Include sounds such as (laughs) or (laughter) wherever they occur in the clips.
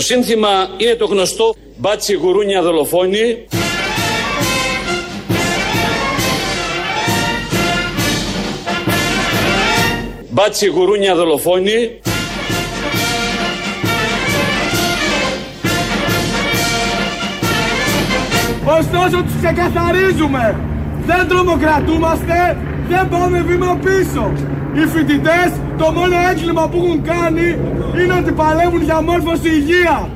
Το σύνθημα είναι το γνωστό «Μπάτσι γουρούνια δολοφόνη». Μπάτσι γουρούνια δολοφόνη. Ωστόσο τους ξεκαθαρίζουμε. Δεν τρομοκρατούμαστε, δεν πάμε βήμα πίσω. Οι φοιτητές το μόνο έγκλημα που έχουν κάνει είναι ότι παλεύουν για μόρφωση υγεία.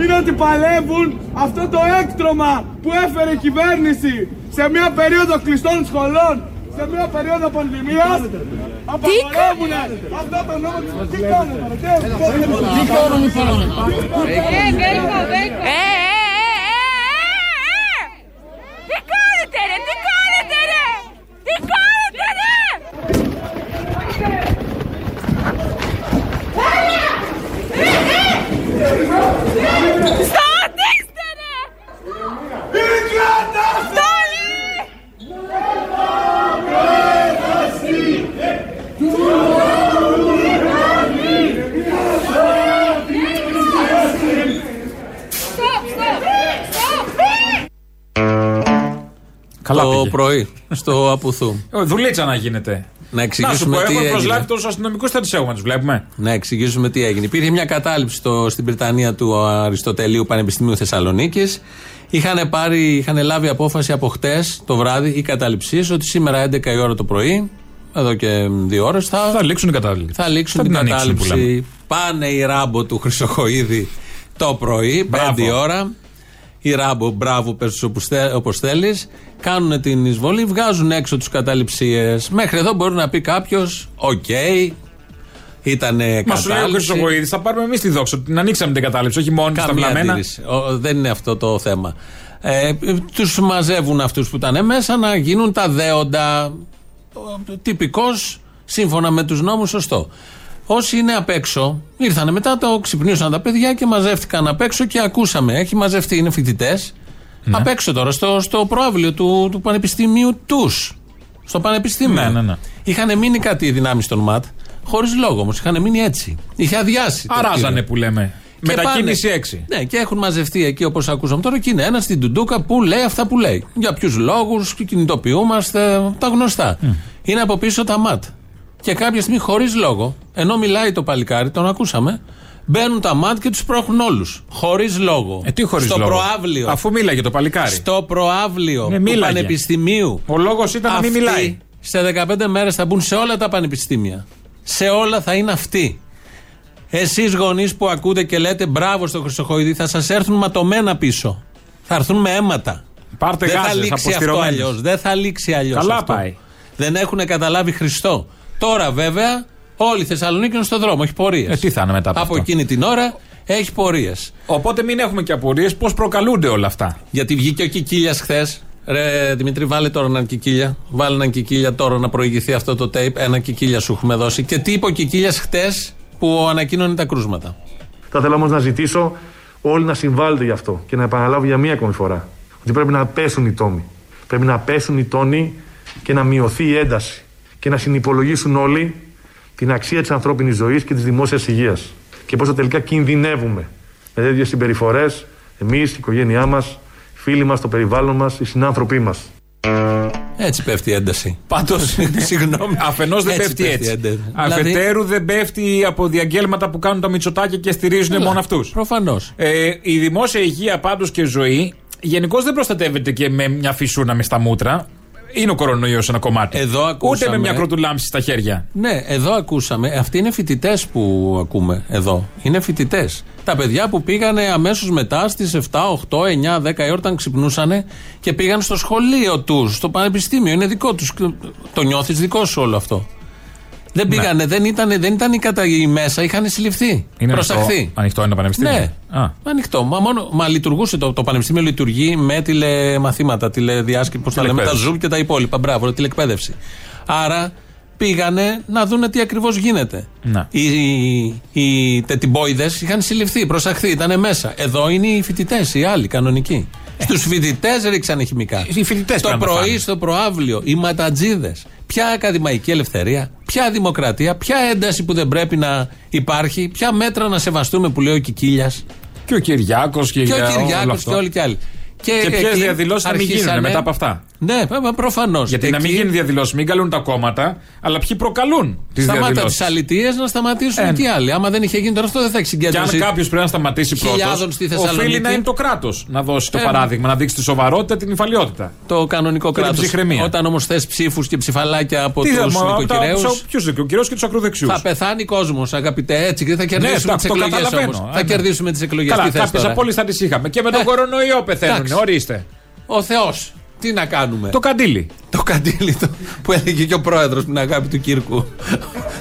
Είναι ότι παλεύουν αυτό το έκτρωμα που έφερε η κυβέρνηση σε μια περίοδο κλειστών σχολών, σε μια περίοδο πανδημίας. Απαγορεύουν αυτό το νόμο της... Τι κάνετε, τι κάνετε, Ε, ε, ε, ε, ε, ε! Τι κάνετε ρε, τι κάνετε ρε! Τι κάνετε Καλά το πήγε. πρωί στο Απουθού. Ε, Δουλίτσα να γίνεται. Να Να σου εξηγήσουμε πω, τι έχουμε έγινε. προσλάβει τόσους αστυνομικούς, θα τους έχουμε, τους βλέπουμε. Να εξηγήσουμε τι έγινε. Υπήρχε μια κατάληψη στο, στην Βρυτανία του Αριστοτελείου Πανεπιστημίου Θεσσαλονίκης. Είχαν, πάρει, είχαν λάβει απόφαση από χτες το βράδυ οι καταληψίε ότι σήμερα 11 η ώρα το πρωί, εδώ και δύο ώρες, θα, Θα λήξουν οι κατάλληλοι. θα λήξουν Θα την την ανοίξουν, που λέμε. κατάληψη. Πάνε οι ράμπο του Χρυσοχοίδη το πρωί, Μπράβο. 5 η ώρα. Οι ράμπο, μπράβο, πες όπως θέλεις. Κάνουν την εισβολή, βγάζουν έξω τους καταληψίες. Μέχρι εδώ μπορεί να πει κάποιος, οκ, ήταν Μα σου λέει ο κατάληψη. Χρυσοκοίδη, θα πάρουμε εμείς τη δόξα. Την ανοίξαμε την κατάληψη, όχι μόνο στα Καμία βλαμμένα. αντίρρηση. Ο- δεν είναι αυτό το θέμα. Ε, τους μαζεύουν αυτούς που ήταν μέσα να γίνουν τα δέοντα. Τυπικός, σύμφωνα με τους νόμους, σωστό. Όσοι είναι απ' έξω, ήρθαν μετά, το ξυπνήσαν τα παιδιά και μαζεύτηκαν απ' έξω και ακούσαμε. Έχει μαζευτεί, είναι φοιτητές. Ναι. Απ' έξω τώρα, στο, στο προάβλιο του, του Πανεπιστημίου τους. Στο Πανεπιστήμιο. Ναι, ναι, ναι. Είχαν μείνει κάτι οι δυνάμεις των ΜΑΤ, χωρίς λόγο όμως. Είχαν μείνει έτσι. Είχε αδειάσει. το Αράζανε κτίριο. που λέμε. Και Μετακίνηση πάνε. 6. Ναι, και έχουν μαζευτεί εκεί όπως ακούσαμε τώρα και είναι ένας στην Τουντούκα που λέει αυτά που λέει. Για ποιους λόγους κινητοποιούμαστε, τα γνωστά. Είναι από πίσω τα ΜΑΤ. Και κάποια στιγμή χωρίς λόγο, ενώ μιλάει το παλικάρι, τον ακούσαμε, μπαίνουν τα ΜΑΤ και τους πρόχνουν όλους. Χωρίς λόγο. Ε, τι χωρίς Στο λόγο; προάβλιο. Αφού μίλαγε το παλικάρι. Στο προάβλιο Ναι, του μίλαγε. Πανεπιστημίου. Ο λόγος ήταν να μην Αυτοί μιλάει. Σε 15 μέρες θα μπουν σε όλα τα πανεπιστήμια. Σε όλα θα είναι αυτοί. Εσείς γονείς που ακούτε και λέτε μπράβο στο Χρυσοχοίδη, θα σας έρθουν ματωμένα πίσω. Θα έρθουν με αίματα. Πάρτε Δεν θα γάζες λήξει αυτό αποστηρωμένες. αλλιώς. Δεν θα λήξει αλλιώς. Καλά πάει. Δεν έχουν καταλάβει Χριστό. Τώρα βέβαια όλη η Θεσσαλονίκη είναι στο δρόμο. Έχει πορείες. Ε, τι θα είναι μετά από Από αυτό; εκείνη την ώρα έχει πορείες. Οπότε μην έχουμε και απορίες πώς προκαλούνται όλα αυτά; Γιατί βγήκε ο Κικίλιας χθες. Ρε Δημήτρη, βάλε τώρα έναν Κικίλια. Βάλε έναν Κικίλια τώρα να προηγηθεί αυτό το tape. Ένα Κικίλια σου έχουμε δώσει. Και τι είπε ο Κικίλιας χτε που ανακοίνωνε τα κρούσματα; Θα ήθελα όμως να ζητήσω όλοι να συμβάλλετε γι' αυτό και να επαναλάβω για μία ακόμη φορά ότι πρέπει να πέσουν οι τόμοι. Πρέπει να πέσουν οι τόνοι και να μειωθεί η ένταση και να συνυπολογίσουν όλοι την αξία της ανθρώπινης ζωής και της δημόσιας υγείας. Και πόσο τελικά κινδυνεύουμε με τέτοιες συμπεριφορές εμείς, η οικογένειά μας, οι φίλοι μας, το περιβάλλον μας, οι συνάνθρωποι μας. Έτσι πέφτει η ένταση. Πάντως. (laughs) Συγγνώμη. Αφενός δεν Έτσι πέφτει πέφτει έτσι. ένταση. Αφετέρου δεν πέφτει από διαγγέλματα που κάνουν τα μυτσοτάκια και στηρίζουν μόνο αυτούς. Προφανώς. Ε, η δημόσια υγεία πάντως και ζωή γενικώς δεν προστατεύεται και με μια φυσούνα μες στα μούτρα. Είναι ο κορονοϊός ένα κομμάτι. Εδώ Ούτε ακούσαμε- με μια κροτουλάμψη στα χέρια. Ναι, εδώ ακούσαμε. Αυτοί είναι φοιτητές που ακούμε εδώ. Είναι φοιτητές. Τα παιδιά που πήγανε αμέσως μετά στις 7, 8, 9, 10 η ώρα όταν ξυπνούσαν και πήγαν στο σχολείο τους, στο πανεπιστήμιο. Είναι δικό τους. Το νιώθεις δικό σου όλο αυτό; Δεν πήγανε, δεν, ήταν, δεν ήταν οι κατά οι μέσα, είχαν συλληφθεί. Είναι Προσαχθεί. ανοιχτό, ανοιχτό ένα πανεπιστήμιο. Ναι, Α. ανοιχτό. Μα, μόνο, μα λειτουργούσε το, το πανεπιστήμιο, λειτουργεί με τηλεμαθήματα, τηλεδιάσκεψη, πώ τα λέμε, τα Τηλεκπαίδευση. Zoom και τα υπόλοιπα. Μπράβο, τηλεκπαίδευση. Άρα πήγανε να δούνε τι ακριβώς γίνεται. Να. Οι, οι, οι τετιμπόιδες είχαν συλληφθεί, προσαχθεί, ήταν μέσα. Εδώ είναι οι φοιτητές, οι άλλοι κανονικοί. Στους φοιτητές ρίξανε χημικά. Ε. Οι φοιτητές Το πρέπει να πρωί φάνε. στο προάβλιο, οι ματατζίδες. Ποια ακαδημαϊκή ελευθερία, ποια δημοκρατία, ποια ένταση που δεν πρέπει να υπάρχει, ποια μέτρα να σεβαστούμε που λέει ο Κικίλιας. Και ο Κυριάκος και, Και ο για όλο Κυριάκο αυτό. και όλοι και άλλοι. Και ποιες εκεί διαδηλώσεις θα μην γίνουν αρχίσανε- μετά από αυτά; Ναι, προφανώς. Γιατί να μην γίνουν διαδηλώσεις, μην καλούν τα κόμματα, αλλά ποιοι προκαλούν τις Σταμάτα τις διαδηλώσεις; αλητίες να σταματήσουν Ε. και οι άλλοι. Άμα δεν είχε γίνει τώρα αυτό, δεν θα έχει Και αν συγκέντρωση. κάποιος πρέπει να σταματήσει χιλιάδων πρώτος, στη Θεσσαλονίκη. οφείλει να είναι το κράτος να δώσει το Ε. παράδειγμα, να δείξει τη σοβαρότητα, την υφαλιότητα. Το κανονικό Και την κράτος. ψυχραιμία. Όταν όμως θες ψήφους και ψηφαλάκια από Τι τους θα νοικοκυρέου. Ποιους νοικοκυρέου και τους ακροδεξιούς. Θα πεθάνει κόσμος, αγαπητέ, έτσι και θα κερδίσουμε Ναι, εντάξει, τις το εκλογές καταλαβαίνω. όμω. Ε, Θα ναι. κερδίσουμε τις εκλογές. Καλά, Τι θες κάποιες τώρα; απόλυτε θα τις είχαμε. Και με τον Ε, κορονοϊό πεθαίνουν. εντάξει. Ορίστε. Ο Θεός. Τι να κάνουμε; Το καντήλι. Το καντήλι το, που έλεγε και ο πρόεδρος με την αγάπη του Κύρκου.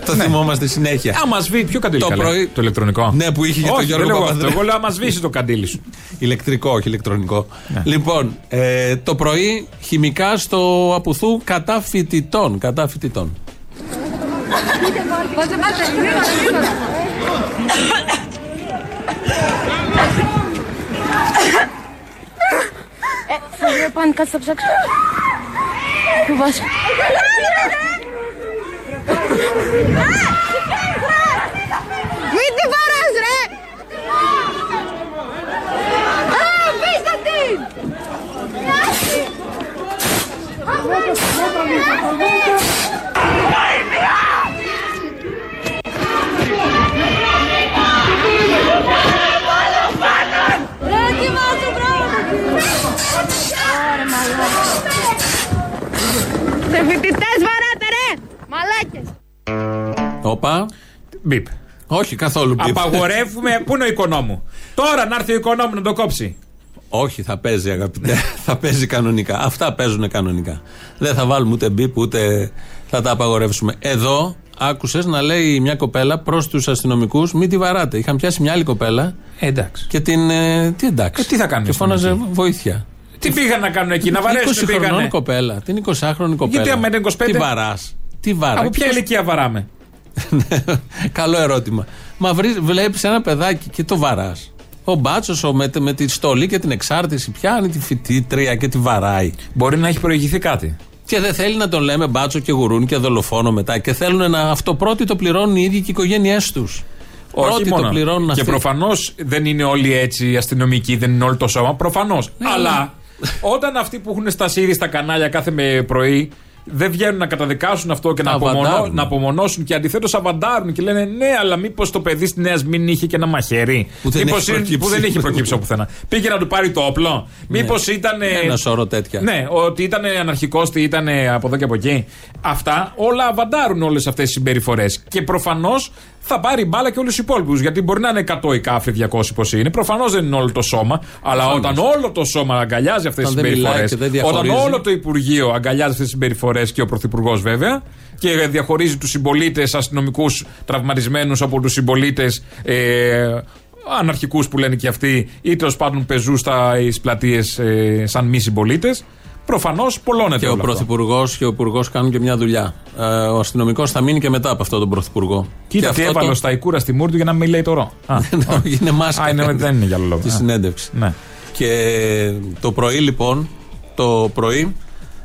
το θυμόμαστε συνέχεια. Άμα σβήσει, ποιο καντήλι Το καλέ; πρωί- Το ηλεκτρονικό. Ναι, που είχε για τον Όχι, Γιώργο δεν λέω αυτό. Παπανδρέου. Εγώ λέω άμα σβήσει το καντήλι σου. Ηλεκτρικό, όχι ηλεκτρονικό. Ναι. Λοιπόν, ε, το πρωί χημικά στο Απουθού κατά φοιτητών. Κατά φοιτητών. (laughs) Сажа панка сапсак. Кубаш. Мити бараз, ре! А, вижда ти! Яси! А, вижда ти! Ωραία, μαλάκες. Σε φοιτητές βαράτε, ρε! Μαλάκες! Όπα. Μπιπ. Όχι καθόλου μπιπ. Απαγορεύουμε. (laughs) Πού είναι ο οικονόμου; Τώρα να έρθει ο οικονόμου να το κόψει. Όχι, θα παίζει αγαπητέ. θα παίζει κανονικά. Αυτά παίζουν κανονικά. Δεν θα βάλουμε ούτε μπιπ ούτε θα τα απαγορεύσουμε. Εδώ άκουσες να λέει μια κοπέλα προς τους αστυνομικούς: Μην τη βαράτε. Είχαν πιάσει μια άλλη κοπέλα Ε, εντάξει. και την. ε, τι εντάξει. Ε, τι θα κάνουν Και οι φώναζε αστυνομικοί; βοήθεια. Τι πήγαν να κάνουν εκεί, να 20 βαρέσουν χρονών πήγανε. κοπέλα. Την 20χρονη κοπέλα. Γιατί άμα είναι 25? Τι βαράς. Τι βαρά. Από ποια ηλικία βαράμε; (laughs) Καλό ερώτημα. Μα βλέπεις ένα παιδάκι και το βαράς. Ο μπάτσος με, με τη στολή και την εξάρτηση πιάνει τη φοιτήτρια και τη βαράει. Μπορεί να έχει προηγηθεί κάτι. Και δεν θέλει να τον λέμε μπάτσο και γουρούνι και δολοφόνο μετά. Και θέλουν να αυτό πρώτοι το πληρώνουν οι ίδιοι και οι οικογένειές τους. Πρώτοι το πληρώνουν Και αυτοί. προφανώς δεν είναι όλοι έτσι οι αστυνομικοί, δεν είναι όλο το σώμα. Προφανώς. Ναι, Αλλά όταν αυτοί που έχουν στα σύρι στα κανάλια κάθε με πρωί δεν βγαίνουν να καταδικάσουν αυτό και Τα να, απομονώ, αβαντάρουν. να απομονώσουν και αντιθέτως αβαντάρουν και λένε ναι, αλλά μήπως το παιδί στη Νέα μην είχε και ένα μαχαίρι. Που δεν Μήπως έχει είναι- προκύψει. που δεν έχει προκύψει από πουθενά. Πήγε να του πάρει το όπλο. Μήπως ήταν. Ένα σώρο τέτοια. Ναι, ότι ήταν αναρχικός, ότι ήταν από εδώ και από εκεί. Αυτά όλα αβαντάρουν όλες αυτές τις συμπεριφορές. Και προφανώς θα πάρει μπάλα και όλους τους υπόλοιπους. Γιατί μπορεί να είναι 100 η κάφρη, 200 πώς είναι. Προφανώς δεν είναι όλο το σώμα. Αλλά Προφανώς. όταν όλο το σώμα αγκαλιάζει αυτές τις Όταν δεν μιλάει συμπεριφορές. και δεν Όταν διαχωρίζει. όλο το Υπουργείο αγκαλιάζει αυτές τις συμπεριφορές και ο Πρωθυπουργός βέβαια. Και διαχωρίζει τους συμπολίτες αστυνομικούς τραυματισμένους από τους συμπολίτες ε, αναρχικούς που λένε και αυτοί, ή τέλος πάντων πεζούς στα πλατείες ε, σαν μη συμπολίτες. Προφανώς πολλώνεται Και ο όλο αυτό. Πρωθυπουργός και ο Υπουργός κάνουν και μια δουλειά. Ε, ο αστυνομικός θα μείνει και μετά από αυτόν τον Πρωθυπουργό. Κοίτα τι αυτό έβαλε το- ο Σταϊκούρα στη μούρη του για να μην λέει τώρα. (laughs) Α, Όχι, είναι μάσκα. Α, είναι- δεν είναι για άλλο λόγο. Τη Α. συνέντευξη. Ναι. Και το πρωί λοιπόν, το πρωί,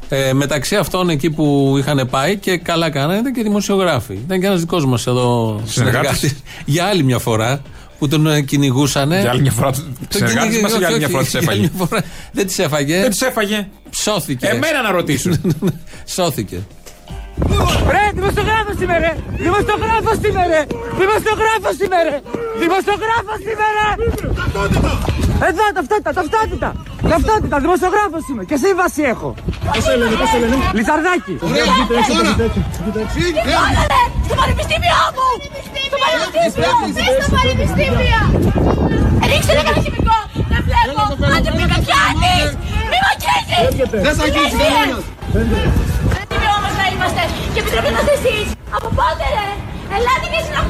ε, μεταξύ αυτών εκεί που είχαν πάει και καλά κάνανε ήταν και δημοσιογράφοι. Ήταν και ένας δικός μας εδώ Συνεργάτης. συνεργάτης, Για άλλη μια φορά που τον ε, κυνηγούσαν. Για άλλη μια φορά. Τον Συνεργάτη κυνηγή- μας για άλλη όχι, μια φορά όχι, τι για άλλη έφαγε. μια φορά. Δεν τι έφαγε. Δεν τι έφαγε. Σώθηκε. Εμένα να ρωτήσουν. (laughs) Σώθηκε. Ρε, δημοσιογράφος είμαι ρε! Δημοσιογράφος είμαι ρε! Δημοσιογράφος είμαι ρε! Δημοσιογράφος είμαι ρε! Εδώ, ταυτότητα, ταυτότητα! Ταυτότητα, δημοσιογράφος είμαι και σύμβαση έχω! Πώς σε λένε, πώς σε λένε; Λιθαρδάκι! Βάλανε στο πανεπιστήμιό μου! Στο πανεπιστήμιο! Στο πανεπιστήμιο! Ρίξτε ένα κανένα χημικό! Δεν βλέπω! Αν δεν με πιάνεις! Μη μ' αγγίζεις! Δεν σ' αγγίζει κανένας. Πανεπιστήμιο όμως να είμαστε! Και επιτροπή είμαστε εσείς! Από πότε ρε! Ελάτε και εσείς να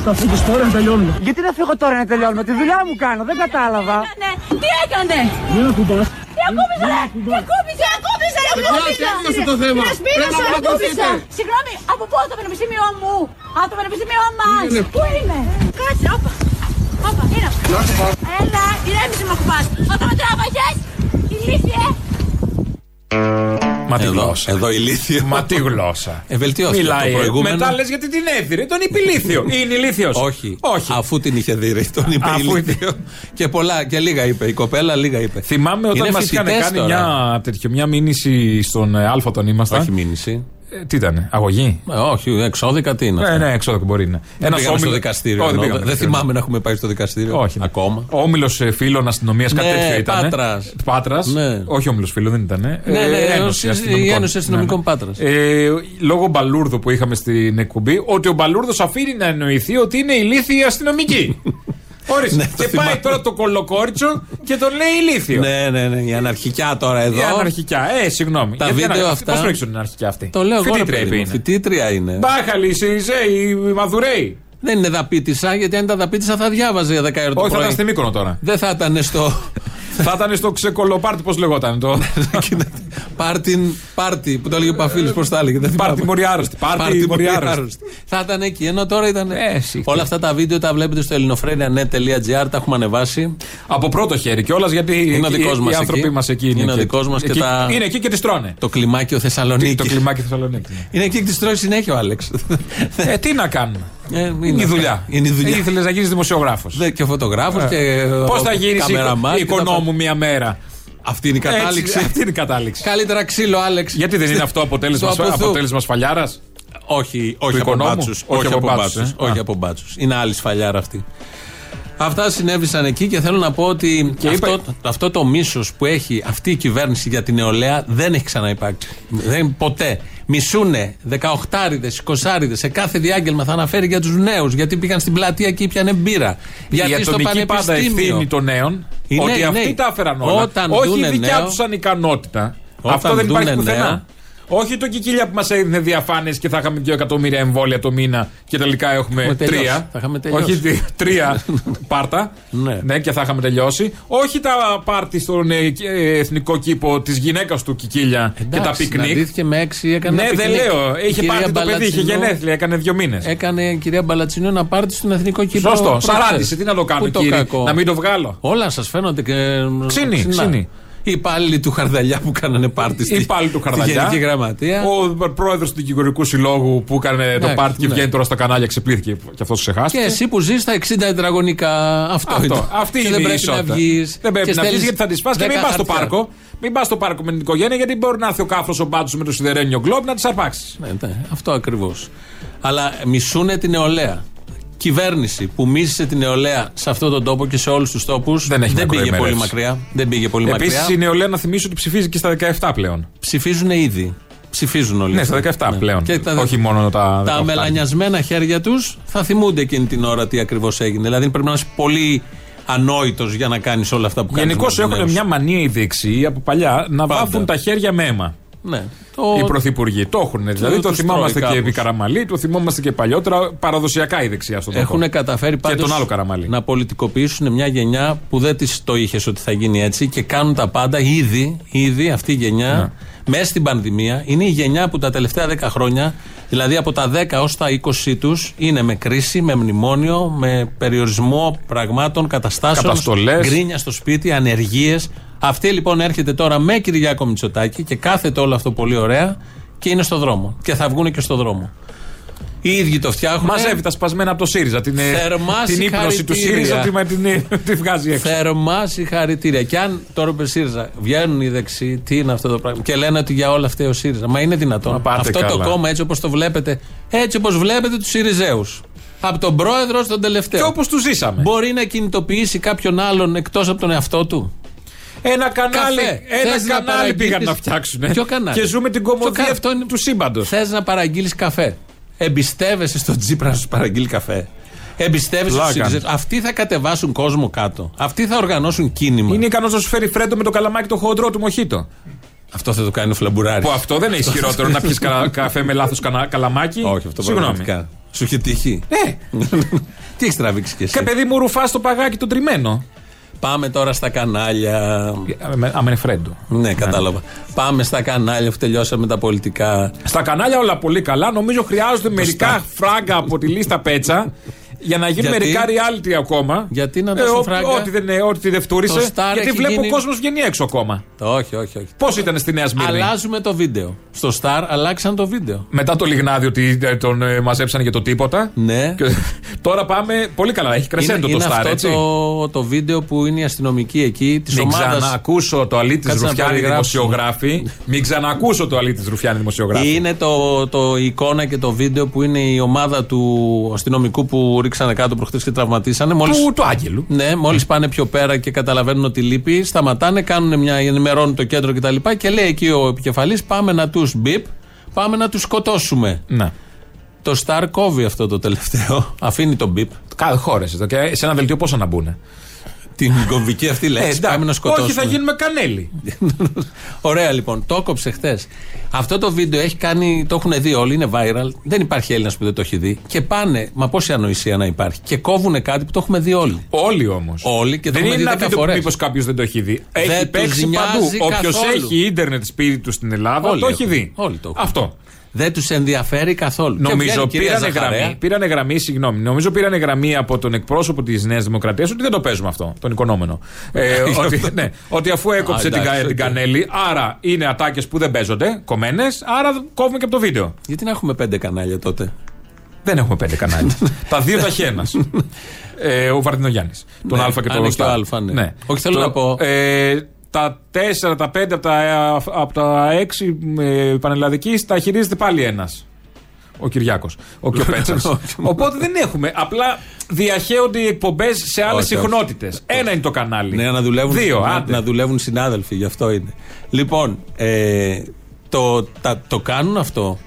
ακούσετε! Ελάτε! Θα φύγεις τώρα να τελειώνουμε. Γιατί να φύγω τώρα να τελειώνουμε, τη δουλειά μου κάνω, δεν κατάλαβα. Έκανε! Τι έκανε! Μην ακουμπάς. Τι ακούμπησα ρε! Τι ακούμπησα! Ακούμπησα ρε! Ακούμπησα! τέλειωσε το θέμα. Κύριε Σπύρος, Πρέπει να ακούμπησα! παρακολουθείτε. Συγγνώμη, από πού το πανεπιστήμιο μου! Από το πανεπιστήμιο μας! Πού είναι! Κάτσε, όπα! Όπα, είναι αυτό. Έλα, ηρέμησε με ακουμπάς! Όταν με τράβαγες, ηλίθιε! Μα Μα τη Εδώ, γλώσσα. εδώ ηλίθιο. Μα τι γλώσσα. Ε, βελτιώθηκε Μιλάει. το προηγούμενο. Μετά λες γιατί την έδιρε. Τον είπε ηλίθιο. (laughs) Είναι ηλίθιο. Όχι. Όχι. Αφού την είχε δει, τον είπε Αφού ηλίθιο. και πολλά, και λίγα είπε. Η κοπέλα λίγα είπε. Θυμάμαι όταν Είναι μας είχαν φοιτητές κάνει τώρα. μια, τέτοιο, μια μήνυση στον ε, Α όταν ήμασταν. Όχι μήνυση. Ε, τι ήταν, αγωγή; Ε, όχι, εξώδικα τι είναι. Ναι, αυτά; ναι, εξώδικο μπορεί να είναι. Δεν Ένας πήγαμε στο όμιλο- δικαστήριο. Όχι, εννοώ. πήγαμε δεν στο θυμάμαι να έχουμε πάει στο δικαστήριο. Όχι. ναι. Ακόμα. Ο όμιλο φίλων αστυνομίας, κάτι Ναι, τέτοιο ήταν. Πάτρας. Πάτρας. Ναι. Όχι όμιλος φίλων, δεν ήταν. Ναι, ναι, η- η Ένωση Αστυνομικών Πάτρας. Ε, λόγω μπαλούρδου που είχαμε στην εκπομπή, ότι ο μπαλούρδος αφήνει να εννοηθεί ότι είναι ηλίθιοι αστυνομικοί. (laughs) Ορίστε. Ναι, το και πάει θυμάμαι. τώρα το κολοκόριτσο και τον λέει ηλίθιο. Ναι, ναι, ναι. Η αναρχικιά τώρα εδώ. Η αναρχικιά. Ε, συγγνώμη. Τα Γιατί βίντεο ανα- αυτά- Πώς το ρίξουν την αναρχικιά αυτή; Το λέω εγώ. ρε Φοιτήτρια παιδί είπε μου. είναι. Φοιτήτρια είναι. Μπάχαλοι, Σιριζέοι, οι Μαδουρέοι. Δεν είναι δαπίτησα, γιατί αν ήταν δαπίτησα θα διάβαζε για 10 ώρα το Όχι, θα πρωί. ήταν στη Μύκονο τώρα. Δεν θα ήταν στο. θα ήταν στο ξεκολοπάρτι, πώς λεγόταν. Το... (laughs) Πάρτιν, πάρτι που το έλεγε ο Παφίλη, πώς τα έλεγε. δεν θυμάμαι. Πάρτι μοριάρωστη. Πάρτι Πάρτι μοριάρωστη. μοριάρωστη. Θα ήταν εκεί, ενώ τώρα ήταν. Ε, εσύ, Όλα αυτά τα βίντεο τα βλέπετε στο ελληνοφρένια.net.gr, τα έχουμε ανεβάσει. Από πρώτο χέρι κιόλας γιατί Είναι ο οι- δικός οι, μας άνθρωποι εκεί. μας εκεί είναι. Είναι ο και- δικός μας και εκεί- τα- Είναι εκεί και τις τρώνε. Το κλιμάκιο Θεσσαλονίκης. Το κλιμάκι Θεσσαλονίκης. Είναι εκεί και τη τρώει συνέχεια ο Άλεξ. ε, τι να κάνουμε. Ε, Είναι η αυτά. δουλειά. Είναι η δουλειά. Ήθελες να γίνεις δημοσιογράφος. Δε, και ο φωτογράφο και. Πώς θα γίνεις καμεραμάν και τα οικονόμου πάντα. μία μέρα; Αυτή είναι η κατάληξη. Έτσι, αυτή είναι η κατάληξη. Καλύτερα ξύλο, Άλεξ. Γιατί δεν είναι αυτό αποτέλεσμα, Στο απουθού. αποτέλεσμα σφαλιάρας; Όχι, όχι από οικονόμου; μπάτσους. Όχι Όχι από από μπάτσους, μπάτσους. ε. Όχι Α. από μπάτσους. Είναι άλλη σφαλιάρα αυτή. Αυτά συνέβησαν εκεί και θέλω να πω ότι Και αυτό, είπα- αυτό το μίσος που έχει αυτή η κυβέρνηση για την νεολαία δεν έχει ξαναυπάρξει. Δεν, ποτέ. Μισούνε 18άριδε, 20άριδε σε κάθε διάγγελμα θα αναφέρει για τους νέους. Γιατί πήγαν στην πλατεία και ήπιανε μπύρα. Γιατί η στο ατομική πάντα πανεπιστήμιο. ευθύνη των νέων Οι ότι νέοι, αυτοί νέοι. τα έφεραν όλα. Όταν Όχι η δούνε δικιά νέο- τους ανικανότητα. Όταν Αυτό δεν δούνε υπάρχει πουθενά. Νέο- Όχι το κικίλια που μας έδινε διαφάνειες και θα είχαμε 2 εκατομμύρια εμβόλια το μήνα και τελικά έχουμε Έχουμε τελειώσει. τρία. Θα είχαμε τελειώσει. Όχι δι- τρία πάρτα. Ναι. και θα είχαμε τελειώσει. Όχι τα πάρτι στον ε, ε, εθνικό κήπο της γυναίκας του κικίλια και τα Εντάξει, πικνίκ. συναντήθηκε με έξι, έκανε Ναι, ένα δεν πικνίκ. λέω. Η Είχε κυρία πάρει το παιδί, είχε Μπαλατσινού γενέθλια, έκανε δύο μήνες. Έκανε η κυρία Μπαλατσινού ένα πάρτι στον εθνικό κήπο. Σωστό. προχθές. Σαράντισε. Τι να το κάνω, Πού το κύριε; κακό. Να μην το βγάλω. Όλα σας φαίνονται και. Ξύνη, ξινά. ξύνη. Οι υπάλληλοι του Χαρδαλιά που κάνανε πάρτι στη, Ή πάλι του στη Χαρδαλιά. Γενική Γραμματεία. Ο πρόεδρος του δικηγορικού συλλόγου που έκανε το Εντάξει, πάρτι και ναι. βγαίνει τώρα στα κανάλια, ξεπλήθηκε και αυτός ξεχάστηκε. Και εσύ που ζεις στα 60 τετραγωνικά. Αυτό, Αυτό. είναι. Αυτή και είναι δεν η πρέπει να ισότητα. βγεις. Δεν πρέπει να βγεις γιατί θα τη φας και μην πας στο πάρκο. Μην πας στο πάρκο με την οικογένεια γιατί μπορεί να έρθει ο κάφρο ο μπάτσος με το σιδερένιο γκλόπ να τη αρπάξεις. Ναι, ναι, αυτό ακριβώς. Αλλά μισούνε την νεολαία. Κυβέρνηση που μίσησε την νεολαία σε αυτόν τον τόπο και σε όλους τους τόπους Δεν έχει πήγε μακροημέρευση. πολύ μακριά. Δεν πήγε πολύ μακριά. Επίση η νεολαία να θυμίσω ότι ψηφίζει και στα 17 πλέον. Ψηφίζουν ήδη. Ψηφίζουν όλοι. Ναι, στα αυτοί. 17 Ναι. πλέον. Και τα, Όχι μόνο τα. τα 18. μελανιασμένα χέρια τους θα θυμούνται εκείνη την ώρα τι ακριβώς έγινε. Δηλαδή πρέπει να είσαι πολύ ανόητος για να κάνεις όλα αυτά που κάνεις. Γενικώς έχουν μια μανία οι δεξιοί από παλιά να Πάντα. βάφουν τα χέρια με αίμα. Ναι. Το... Οι πρωθυπουργοί το έχουν. Δηλαδή το τους θυμόμαστε τρώει και κάπως. επί Καραμαλή, το θυμόμαστε και παλιότερα. Παραδοσιακά η δεξιά στον τόπο. Έχουν καταφέρει πάντως τον άλλο Καραμαλή. να πολιτικοποιήσουν μια γενιά που δεν της το είχες ότι θα γίνει έτσι και κάνουν τα πάντα ήδη, ήδη αυτή η γενιά Ναι. μέσα στην πανδημία. Είναι η γενιά που τα τελευταία 10 χρόνια, δηλαδή από τα 10 ως τα 20 τους, είναι με κρίση, με μνημόνιο, με περιορισμό πραγμάτων, καταστάσεων, Καταστολές. γκρίνια στο σπίτι, ανεργίες. Αυτή λοιπόν έρχεται τώρα με Κυριάκο Μητσοτάκη και κάθεται όλο αυτό πολύ ωραία και είναι στο δρόμο. Και θα βγουν και στο δρόμο. Οι ίδιοι το φτιάχνουν. Μαζεύει τα σπασμένα από το ΣΥΡΙΖΑ. Την, ε, Θερμά την ύπνοση του συγχαρητήρια. ΣΥΡΙΖΑ τη, την, τη βγάζει έξω. Θερμά συγχαρητήρια. Και αν τώρα είπε ΣΥΡΙΖΑ, βγαίνουν οι δεξιοί, τι είναι αυτό το πράγμα; Και λένε ότι για όλα αυτά ο ΣΥΡΙΖΑ. Μα είναι δυνατόν. Μα πάτε αυτό καλά. το κόμμα έτσι όπως το βλέπετε, έτσι όπως βλέπετε τους ΣΥΡΙΖΑΙΟΥ. Από τον πρόεδρο στον τελευταίο. Και όπως τους ζήσαμε. Μπορεί να κινητοποιήσει κάποιον άλλον εκτός από τον εαυτό του; Ένα κανάλι, Καφέ. ένα Θες να κανάλι παραγγείλεις- πήγαν να φτιάξουν. Ποιο κανάλι; Και ζούμε την Ποιο κομμωδία κα- αυτό είναι- του σύμπαντος. Θες να παραγγείλεις καφέ. Εμπιστεύεσαι στον Τζίπρα να σου παραγγείλει καφέ. Εμπιστεύεσαι Πλάκα. στους ΣΥΡΙΖΑ. Αυτοί θα κατεβάσουν κόσμο κάτω. Αυτοί θα οργανώσουν κίνημα. Είναι ικανός να σου φέρει φρέντο με το καλαμάκι το χοντρό του μοχίτο. Αυτό θα το κάνει ο Φλαμπουράρης. Που αυτό δεν είναι ισχυρότερο να πιεις καφέ με λάθος καλαμάκι; Όχι, αυτό Συγγνώμη. πραγματικά. Σου είχε τύχει. Ναι, (laughs) Τι έχεις τραβήξει κι εσύ; και παιδί μου ρουφά το παγάκι το τριμμένο. Πάμε τώρα στα κανάλια. Άμε φρέντο. Ναι, κατάλαβα. Πάμε στα κανάλια που τελειώσαμε τα πολιτικά. Στα κανάλια όλα πολύ καλά. Νομίζω χρειάζονται μερικά φράγκα από τη λίστα πέτσα Για να γίνουν Γιατί; μερικά reality ακόμα. Γιατί να δώσουν ό- φράγκα; Ό,τι δεν είναι, ό,τι δεν φτούρισε. Το Star Γιατί έχει βλέπω γίνει- ο κόσμος βγαίνει έξω ακόμα. Όχι, όχι, όχι. Πώς ήταν στη Νέα Σμύρνη; Αλλάζουμε το βίντεο. Στο Star αλλάξαν το βίντεο. Μετά το λιγνάδι ότι ε, τον ε, μαζέψανε για το τίποτα. Ναι. Και (laughs) τώρα πάμε πολύ καλά. Έχει κρεσέντο είναι το είναι Star, αυτό έτσι. το, το βίντεο που είναι η αστυνομική εκεί της Μην ομάδας. ξαναακούσω το αλήτη Κάτσε να Ρουφιάνη περιγράψουμε. δημοσιογράφη. Μην ξαναακούσω το αλήτη Ρουφιάνη δημοσιογράφη. Είναι το, το εικόνα και το βίντεο που είναι η ομάδα του αστυνομικού που ρίξανε κάτω προχτές και τραυματίσανε. Μόλις, Του, του Άγγελου. ναι, μόλις πάνε πιο πέρα και καταλαβαίνουν ότι λείπει, σταματάνε, κάνουν μια, ενημερώνουν το κέντρο κτλ. Και, και λέει εκεί ο επικεφαλής: Πάμε να τους μπιπ, πάμε να τους σκοτώσουμε. Ναι. Το Star κόβει αυτό το τελευταίο. Αφήνει το μπιπ. Κάθε χώρε. Και σε ένα δελτίο πόσα να μπουν. Την κομβική αυτή λέξη. Ε, εντάξει. πάμε να σκοτώσουμε. Όχι, θα γίνουμε κανέλη. (laughs) Ωραία λοιπόν, το έκοψε χθες. Αυτό το βίντεο έχει κάνει, το έχουν δει όλοι, είναι viral. Δεν υπάρχει Έλληνας που δεν το έχει δει. Και πάνε, μα πόση ανοησία να υπάρχει. Και κόβουν κάτι που το έχουμε δει όλοι. Όλοι όμως. Όλοι και το δεν έχουμε είναι δει ένα δέκα βίντεο που φορές. μήπως κάποιος δεν το έχει δει. Δεν Έχει τους παίξει νοιάζει παντού. Όποιος καθόλου. έχει ίντερνετ σπίτι του στην Ελλάδα Όλοι το έχει έχουν. δει. Όλοι το έχουν. Αυτό. Δεν τους ενδιαφέρει καθόλου. Και βγαίνει Νομίζω η κυρία πήρανε Ζαχαρέα. γραμμή, πήρανε γραμμή, συγγνώμη, νομίζω πήρανε γραμμή από τον εκπρόσωπο της Νέας Δημοκρατίας ότι δεν το παίζουμε αυτό, τον οικονόμενο. Ε, (laughs) ότι, ναι, ότι αφού έκοψε Α, την, εντάξει, κα- την οκ. κανέλη, άρα είναι ατάκες που δεν παίζονται, κομμένες, άρα κόβουμε και από το βίντεο. Γιατί να έχουμε πέντε κανάλια τότε; Δεν έχουμε πέντε κανάλια. (laughs) τα δύο τα έχει ένας. ε, ο Βαρδινογιάννης. Τον Ναι, Α και αν τον είναι και Ροστά. ο Α, ναι. Όχι, θέλω να πω- Ε, τα τέσσερα, τα πέντε από τα, από τα έξι ε, πανελλαδική τα χειρίζεται πάλι ένας. Ο Κυριάκος. Ο Κιοπέτσα. (laughs) Οπότε δεν έχουμε. Απλά διαχέονται οι εκπομπές σε άλλες Όχι, όχι. συχνότητε. Ένα είναι το κανάλι. Ναι, να δουλεύουν, Δύο, να, άντε. να δουλεύουν συνάδελφοι, γι' αυτό είναι. Λοιπόν, ε, το, τα, το κάνουν αυτό,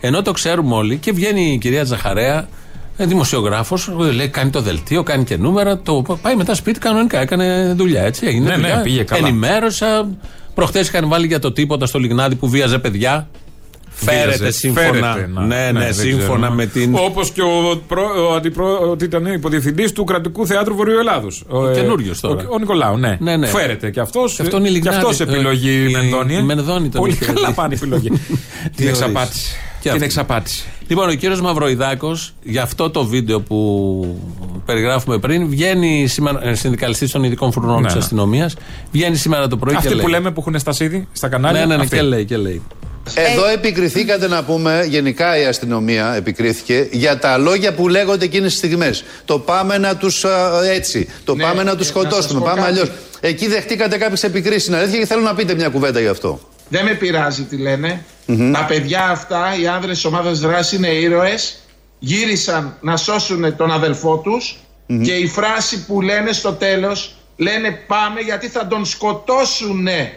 ενώ το ξέρουμε όλοι και βγαίνει η κυρία Ζαχαρέα, δημοσιογράφος, λέει κάνει το δελτίο, κάνει και νούμερα, το πάει μετά σπίτι κανονικά, έκανε δουλειά έτσι. Έγινε Ναι, ναι, δουλειά. πήγε καλά. Ενημέρωσα. Προχθές είχαν βάλει για το τίποτα στο Λιγνάδι που βίαζε παιδιά. Φέρετε Βίαζε, σύμφωνα. φέρετε, να. ναι, ναι, δεν σύμφωνα ξέρω. με την. Όπως και ο, προ, ο, αντιπρο, ότι ήταν υποδιευθυντής του κρατικού θεάτρου Βορείου Ελλάδου. Ο, καινούριος τώρα. Ο, ο Νικολάου, ναι. Ναι, ναι. Φέρεται και αυτός. Και αυτό είναι η Και Λιγνάδη. αυτός επιλογή Ε, η η- Μενδώνη. ε. η Μενδώνη τον Πολύ είχε καλά δει. πάνε η επιλογή. (laughs) Τι Την ορίς. εξαπάτηση. Και Την αυτή. εξαπάτηση. Λοιπόν, ο κύριος Μαυροϊδάκος, για αυτό το βίντεο που περιγράφουμε πριν, βγαίνει σήμερα. Συνδικαλιστής των ειδικών φρουρών Ναι, της ναι. αστυνομίας, βγαίνει σήμερα το πρωί και Αυτοί λέει. που λέμε που έχουν στασίδι στα κανάλια. Ναι, ναι, ναι, αυτοί. και λέει, και λέει. Εδώ επικριθήκατε να πούμε, γενικά η αστυνομία επικρίθηκε για τα λόγια που λέγονται εκείνες τις στιγμές. Το πάμε να τους α, έτσι, το Ναι, πάμε να τους ε, να σας σκοτώσουμε, πω πάμε κάτι. αλλιώς. Εκεί δεχτήκατε κάποιες επικρίσεις, είναι αλήθεια και θέλω να πείτε μια κουβέντα γι' αυτό. Δεν με πειράζει τι λένε. Τα παιδιά αυτά, οι άνδρες της ομάδας δράσης είναι ήρωες. Γύρισαν να σώσουν τον αδελφό τους και η φράση που λένε στο τέλος λένε πάμε γιατί θα τον σκοτώσουνε.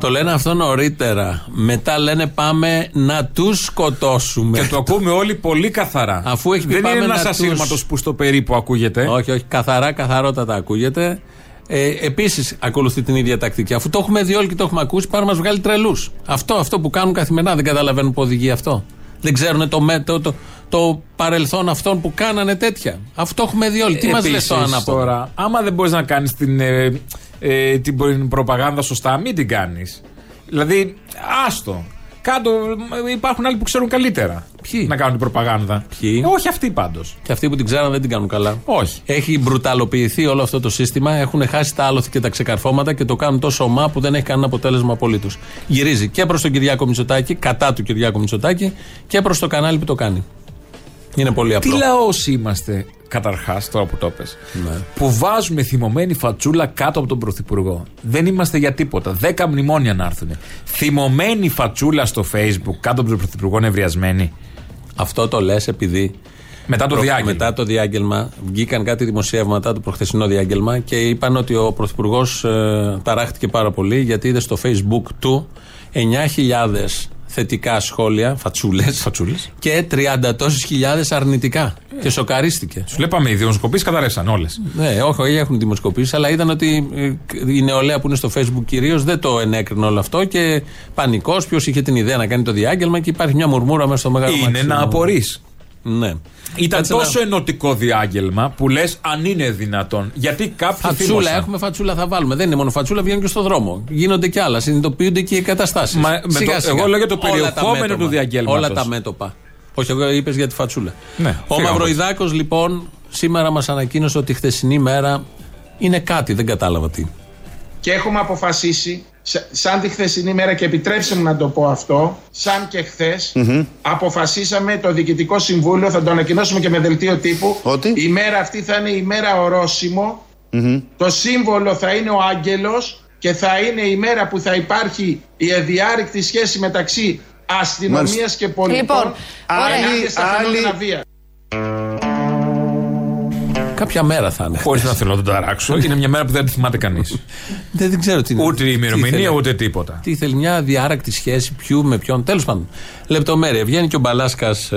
Το λένε αυτό νωρίτερα. Μετά λένε πάμε να τους σκοτώσουμε. Και το ακούμε όλοι πολύ καθαρά. Αφού έχει πει Δεν πάμε είναι να ένα τους- ασύρματος που στο περίπου ακούγεται. Όχι, όχι, καθαρά, καθαρότατα ακούγεται. Ε, Επίσης, ακολουθεί την ίδια τακτική. Αφού το έχουμε δει όλοι και το έχουμε ακούσει, πάρα να μας βγάλει τρελούς. Αυτό, αυτό που κάνουν καθημερινά δεν καταλαβαίνουν που οδηγεί αυτό. Δεν ξέρουν το, με- το, το, το παρελθόν αυτών που κάνανε τέτοια. Αυτό έχουμε δει όλοι. Τι μας λες Επίσης, το ανάποδο; Τώρα, άμα δεν μπορείς να κάνεις την, ε, ε, την προπαγάνδα σωστά, μην την κάνεις. Δηλαδή, άστο. Κάτω ε, υπάρχουν άλλοι που ξέρουν καλύτερα. Ποιοι; Να κάνουν την προπαγάνδα. Ποιοι; Ε, όχι αυτοί πάντως. Και αυτοί που την ξέραν δεν την κάνουν καλά. Όχι. Έχει μπρουταλοποιηθεί όλο αυτό το σύστημα. Έχουν χάσει τα άλοθη και τα ξεκαρφώματα και το κάνουν τόσο ομά που δεν έχει κανένα αποτέλεσμα απολύτως. Γυρίζει και προς τον Κυριάκο Μητσοτάκη, κατά του Κυριάκου Μητσοτάκη και προς το κανάλι που το κάνει. Είναι πολύ Τι απλό. λαός είμαστε, καταρχάς, τώρα που το πες, Ναι. που βάζουμε θυμωμένη φατσούλα κάτω από τον Πρωθυπουργό. Δεν είμαστε για τίποτα. Δέκα μνημόνια να έρθουν. Θυμωμένη φατσούλα στο Facebook κάτω από τον Πρωθυπουργό νευριασμένη. Αυτό το λες επειδή. Μετά το προ- διάγγελμα. Μετά το διάγγελμα βγήκαν κάτι δημοσιεύματα το προχθεσινό διάγγελμα και είπαν ότι ο Πρωθυπουργός ε, ταράχτηκε πάρα πολύ γιατί είδε στο Facebook του 9.000 θετικά σχόλια, φατσούλες. Φατσούλες. Και 30 τόσε χιλιάδες αρνητικά. Και σοκαρίστηκε. Σου λέγαμε, οι δημοσκοπήσεις καταρρεύσαν όλες. Ναι, όχι, όχι, έχουν δημοσκοπήσεις, αλλά είδαν ότι ε, η νεολαία που είναι στο Facebook κυρίως δεν το ενέκρινε όλο αυτό και πανικός. Ποιος είχε την ιδέα να κάνει το διάγγελμα και υπάρχει μια μουρμούρα μέσα στο μεγάλο Είναι μάξιμο. να απορρεί. Ναι. Ήταν Κάτσε να- τόσο ενωτικό διάγγελμα που λες αν είναι δυνατόν. Γιατί κάποιοι Φατσούλα, θύμωσαν. έχουμε φατσούλα, θα βάλουμε. Δεν είναι μόνο φατσούλα, βγαίνουν και στο δρόμο. Γίνονται και άλλα. Συνειδητοποιούνται και οι καταστάσεις. Μα με το- εγώ λέω για το περιεχόμενο του διαγγέλματος. Όλα τα μέτωπα. Όχι, εγώ είπες για τη φατσούλα. Ναι, Ο φύγαμε. Μαυροϊδάκος λοιπόν σήμερα μας ανακοίνωσε ότι η χθεσινή μέρα είναι κάτι, δεν κατάλαβα τι. Και έχουμε αποφασίσει, σα- σαν τη χθεσινή μέρα και επιτρέψτε μου να το πω αυτό, σαν και χθες, αποφασίσαμε το Διοικητικό Συμβούλιο, θα το ανακοινώσουμε και με δελτίο τύπου. Ότι; Η μέρα αυτή θα είναι η μέρα ορόσημο. Το σύμβολο θα είναι ο άγγελος και θα είναι η μέρα που θα υπάρχει η αδιάρρηκτη σχέση μεταξύ αστυνομίας Μάλιστα. και πολιτών. Λοιπόν, ωραία. ενάντια στα Άλλη- φαινόμενα βία. Κάποια μέρα θα είναι. Χωρίς να θέλω να τον ταράξω. Είναι μια μέρα που δεν τη θυμάται κανείς. (laughs) Δεν, δεν ξέρω τι είναι. Ούτε η Τι ημερομηνία, ήθελε. ούτε τίποτα. Τι θέλει, μια διάρρακτη σχέση ποιου με ποιον. Τέλος πάντων. Λεπτομέρεια. Βγαίνει και ο Μπαλάσκας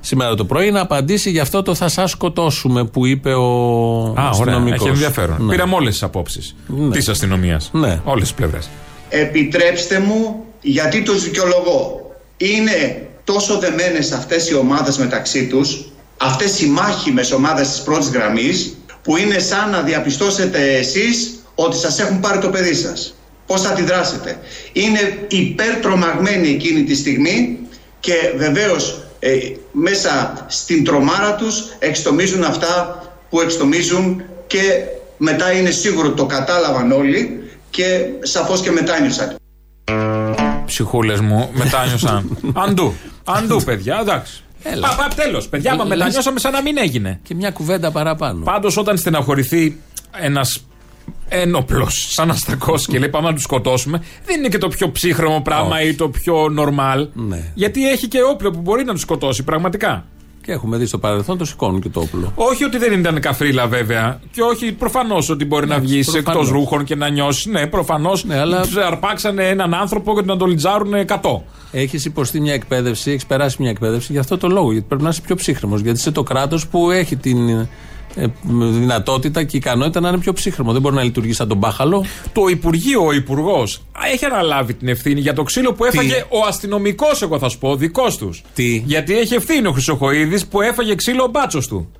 σήμερα το πρωί να απαντήσει για αυτό το θα σας σκοτώσουμε που είπε ο Α, ωραία. αστυνομικός. Έχει ενδιαφέρον. Ναι. Πήραμε όλες τις απόψεις Ναι. της αστυνομίας. Ναι. Όλες τις πλευρές. Επιτρέψτε μου, γιατί τους δικαιολογώ. Είναι τόσο δεμένες αυτές οι ομάδες μεταξύ τους, αυτές οι μάχημες ομάδες της πρώτης γραμμής, που είναι σαν να διαπιστώσετε εσείς ότι σας έχουν πάρει το παιδί σας. Πώς θα αντιδράσετε. Είναι υπερτρομαγμένοι εκείνη τη στιγμή και βεβαίως ε, μέσα στην τρομάρα τους εξτομίζουν αυτά που εξτομίζουν και μετά είναι σίγουρο ότι το κατάλαβαν όλοι και σαφώς και μετάνιωσαν. Ψυχούλες μου μετάνιωσαν. (laughs) Αντού. Αντού, παιδιά, εντάξει. Έλα. Πα, πα, τέλος. Παιδιά, μα Λες- μετανιώσαμε σαν να μην έγινε. Και μια κουβέντα παραπάνω. Πάντως, όταν στεναχωρηθεί ένας ένοπλος σαν αστακός και λέει πάμε να τους σκοτώσουμε, δεν είναι και το πιο ψύχρεμο πράγμα Όχι. ή το πιο normal. Ναι. Γιατί έχει και όπλο που μπορεί να τους σκοτώσει, πραγματικά. Και έχουμε δει στο παρελθόν το σηκώνουν και το όπλο. Όχι ότι δεν ήταν καφρίλα βέβαια. Και όχι προφανώς ότι μπορεί να βγεις εκτός προφανώς. ρούχων και να νιώσεις. Ναι, προφανώς. Ναι, αλλά- αρπάξανε έναν άνθρωπο και να τον λιτζάρουν 100. Έχεις υποστεί μια εκπαίδευση, έχεις περάσει μια εκπαίδευση για αυτό το λόγο. Γιατί πρέπει να είσαι πιο ψύχρεμος. Γιατί είσαι το κράτος που έχει την ε, δυνατότητα και ικανότητα να είναι πιο ψύχρεμο. Δεν μπορεί να λειτουργεί σαν τον μπάχαλο. Το Υπουργείο, ο Υπουργός, έχει αναλάβει την ευθύνη για το ξύλο που έφαγε ο αστυνομικός, εγώ θα σου πω, δικός τους. Τι; Γιατί έχει ευθύνη ο Χρυσοχοίδης που έφαγε ξύλο ο μπάτσος του.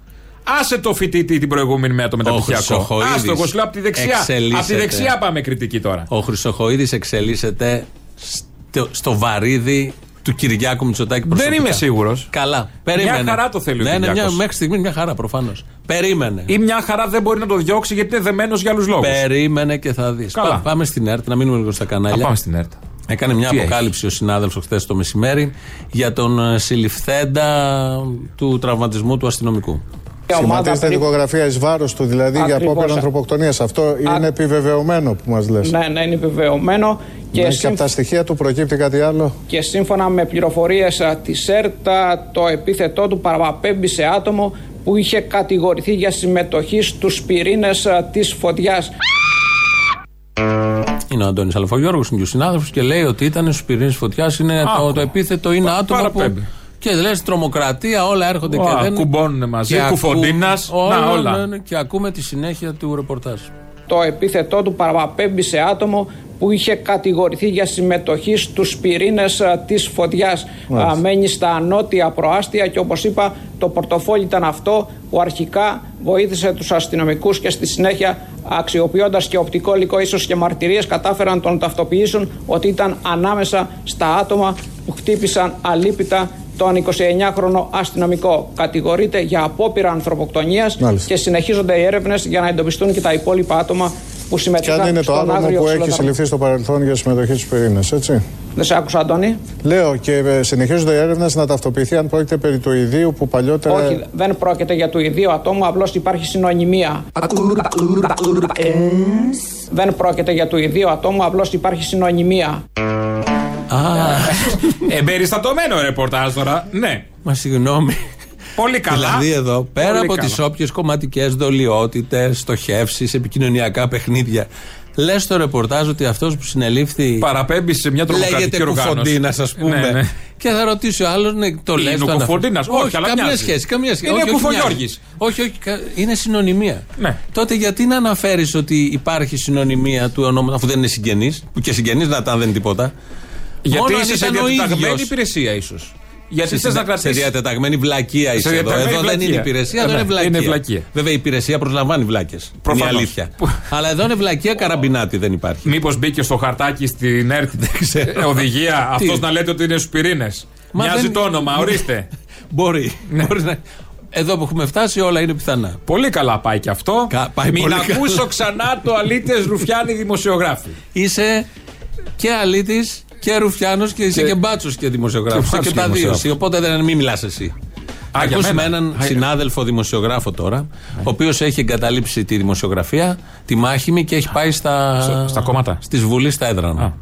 Άσε το φοιτητή την προηγούμενη μέρα το μεταπτυχιακό. Χρυσοχοίδης Άσε το, εγώ σου λέω από τη δεξιά. Από τη εξελίσσεται. δεξιά πάμε κριτική τώρα. Ο Χρυσοχοίδης εξελίσσεται στο, στο βαρύδι του Κυριάκου Μητσοτάκη προσωπικά. είμαι σίγουρος. Καλά. Περίμενε. Μια χαρά το θέλει ο ναι, ναι, μια, Κυριάκος. μέχρι στιγμής μια χαρά προφανώς. Περίμενε. Ή μια χαρά δεν μπορεί να το διώξει γιατί είναι δεμένος για άλλους λόγους. Περίμενε και θα δεις. Καλά. Πάμε στην ΕΡΤ, να μείνουμε λίγο στα κανάλια. Να πάμε στην ΕΡΤ. Έκανε μια Τι αποκάλυψη ο συνάδελφος χθες το μεσημέρι για τον ε, συλληφθέντα του τραυματισμού του αστυνομικού. Σχηματίζεται δικογραφία εις βάρος του, δηλαδή για Ακριβώς. απόπειρα ανθρωποκτονίας. Αυτό είναι επιβεβαιωμένο που μας λες. Ναι, ναι, είναι επιβεβαιωμένο και, Και, και σύμφ- από τα στοιχεία του προκύπτει κάτι άλλο. και σύμφωνα με πληροφορίες α, της ΕΡΤΑ το επίθετό του παραπέμπει σε άτομο που είχε κατηγορηθεί για συμμετοχή στους πυρήνες α, της φωτιάς. Είναι ο Αντώνης Αλφαγιώργος, είναι και ο συνάδελφος και λέει ότι ήταν στους πυρήνες φωτιάς. Είναι το, Άκου. το επίθετο είναι άτομο που. παραπέμπει. Και λες τρομοκρατία, όλα έρχονται Ω, και δεν. κουμπώνουνε μαζί, και ακού- κουφοντίνας, να, όλα. ναι, ναι, και ακούμε τη συνέχεια του ρεπορτάζ. Το επίθετό του παραπέμπει σε άτομο που είχε κατηγορηθεί για συμμετοχή στους πυρήνες α, της φωτιάς. Α, μένει στα νότια προάστια και όπως είπα το πορτοφόλι ήταν αυτό που αρχικά βοήθησε τους αστυνομικούς και στη συνέχεια αξιοποιώντας και οπτικό υλικό ίσως και μαρτυρίες κατάφεραν να τον ταυτοποιήσουν ότι ήταν ανάμεσα στα άτομα που χτύπησαν αλίπητα τον 29χρονο αστυνομικό. Κατηγορείται για απόπειρα ανθρωποκτονίας Μάλιστα. και συνεχίζονται οι έρευνες για να εντοπιστούν και τα υπόλοιπα άτομα που Και συμμετείχαν αν είναι το στον άτομο άγριο που έχει ξυλοδαρμό. συλληφθεί στο παρελθόν για συμμετοχή στους πυρήνες, έτσι. Δεν σε άκουσα, Αντώνη. Λέω και ε, συνεχίζονται οι έρευνες να ταυτοποιηθεί αν πρόκειται περί του ιδίου που παλιότερα. Όχι, δεν πρόκειται για του ιδίου ατόμου, απλώς υπάρχει συνωνυμία. δεν πρόκειται για του ιδίου ατόμου, απλώς υπάρχει συνωνυμία. Α, Εμπεριστατωμένο ρεπορτάζ τώρα. Ναι. μα συγγνώμη. Πολύ καλά. Δηλαδή εδώ, πέρα Πολύ από καλά. τις όποιες κομματικές δολιότητες, στοχεύσεις, επικοινωνιακά παιχνίδια, λες στο ρεπορτάζ ότι αυτός που συνελήφθη. Παραπέμπεις σε μια τρομοκρατική Λέγεται οργάνωση. Κουφοντίνας, ας πούμε. Ναι, ναι. Και θα ρωτήσει ο άλλος, ναι, το λέει. Είναι ο Κουφοντίνας. Όχι, αλλά καμία μοιάζει. σχέση. Καμία σχέση. Είναι όχι, ο όχι, Κουφογιώργης. μοιάζει. Όχι, όχι, κα- είναι συνωνυμία. Ναι. Τότε γιατί να αναφέρεις ότι υπάρχει συνωνυμία του ονόματος, αφού δεν είναι συγγενής, που και συγγενής να ήταν δεν είναι τίποτα. Γιατί Μόνος αν είσαι σε ήταν ο διατεταγμένη ίδιος. υπηρεσία, ίσως. Γιατί σε, θες να σε κρατήσεις; διατεταγμένη βλακεία είσαι εδώ. διατεταγμένη Εδώ δεν βλακεία. είναι υπηρεσία, εδώ Ε, είναι ναι, βλακεία. είναι βλακεία. Βέβαια η υπηρεσία προσλαμβάνει βλάκες. Είναι η Προφανώς. αλήθεια. Αλλά εδώ είναι βλακεία καραμπινάτη, δεν υπάρχει. Μήπως μπήκε στο χαρτάκι στην ΕΡΤ οδηγία Τι; αυτός να λέτε ότι είναι στου πυρήνε. Μα Μοιάζει δεν- το όνομα, ορίστε. Μπορεί. Μπορεί να- Εδώ που έχουμε φτάσει όλα είναι πιθανά. Πολύ καλά πάει και αυτό. πάει Μην πολύ ακούσω καλά. ξανά το αλήτες Ρουφιάνη δημοσιογράφη. Είσαι και αλήτης και ρουφιάνος και είσαι και, μπάτσος και δημοσιογράφος. και Και, μπάτσος και τα δύο. δημοσιογράφος. εσύ, Οπότε δεν μην μιλάς εσύ. Α, Θα για ακούσουμε μένα. έναν Α, για- συνάδελφο δημοσιογράφο τώρα, ο οποίος έχει εγκαταλείψει τη δημοσιογραφία, τη μάχημη και έχει πάει στα, Στα- στα κόμματα. Στη Βουλής στα έδρανα.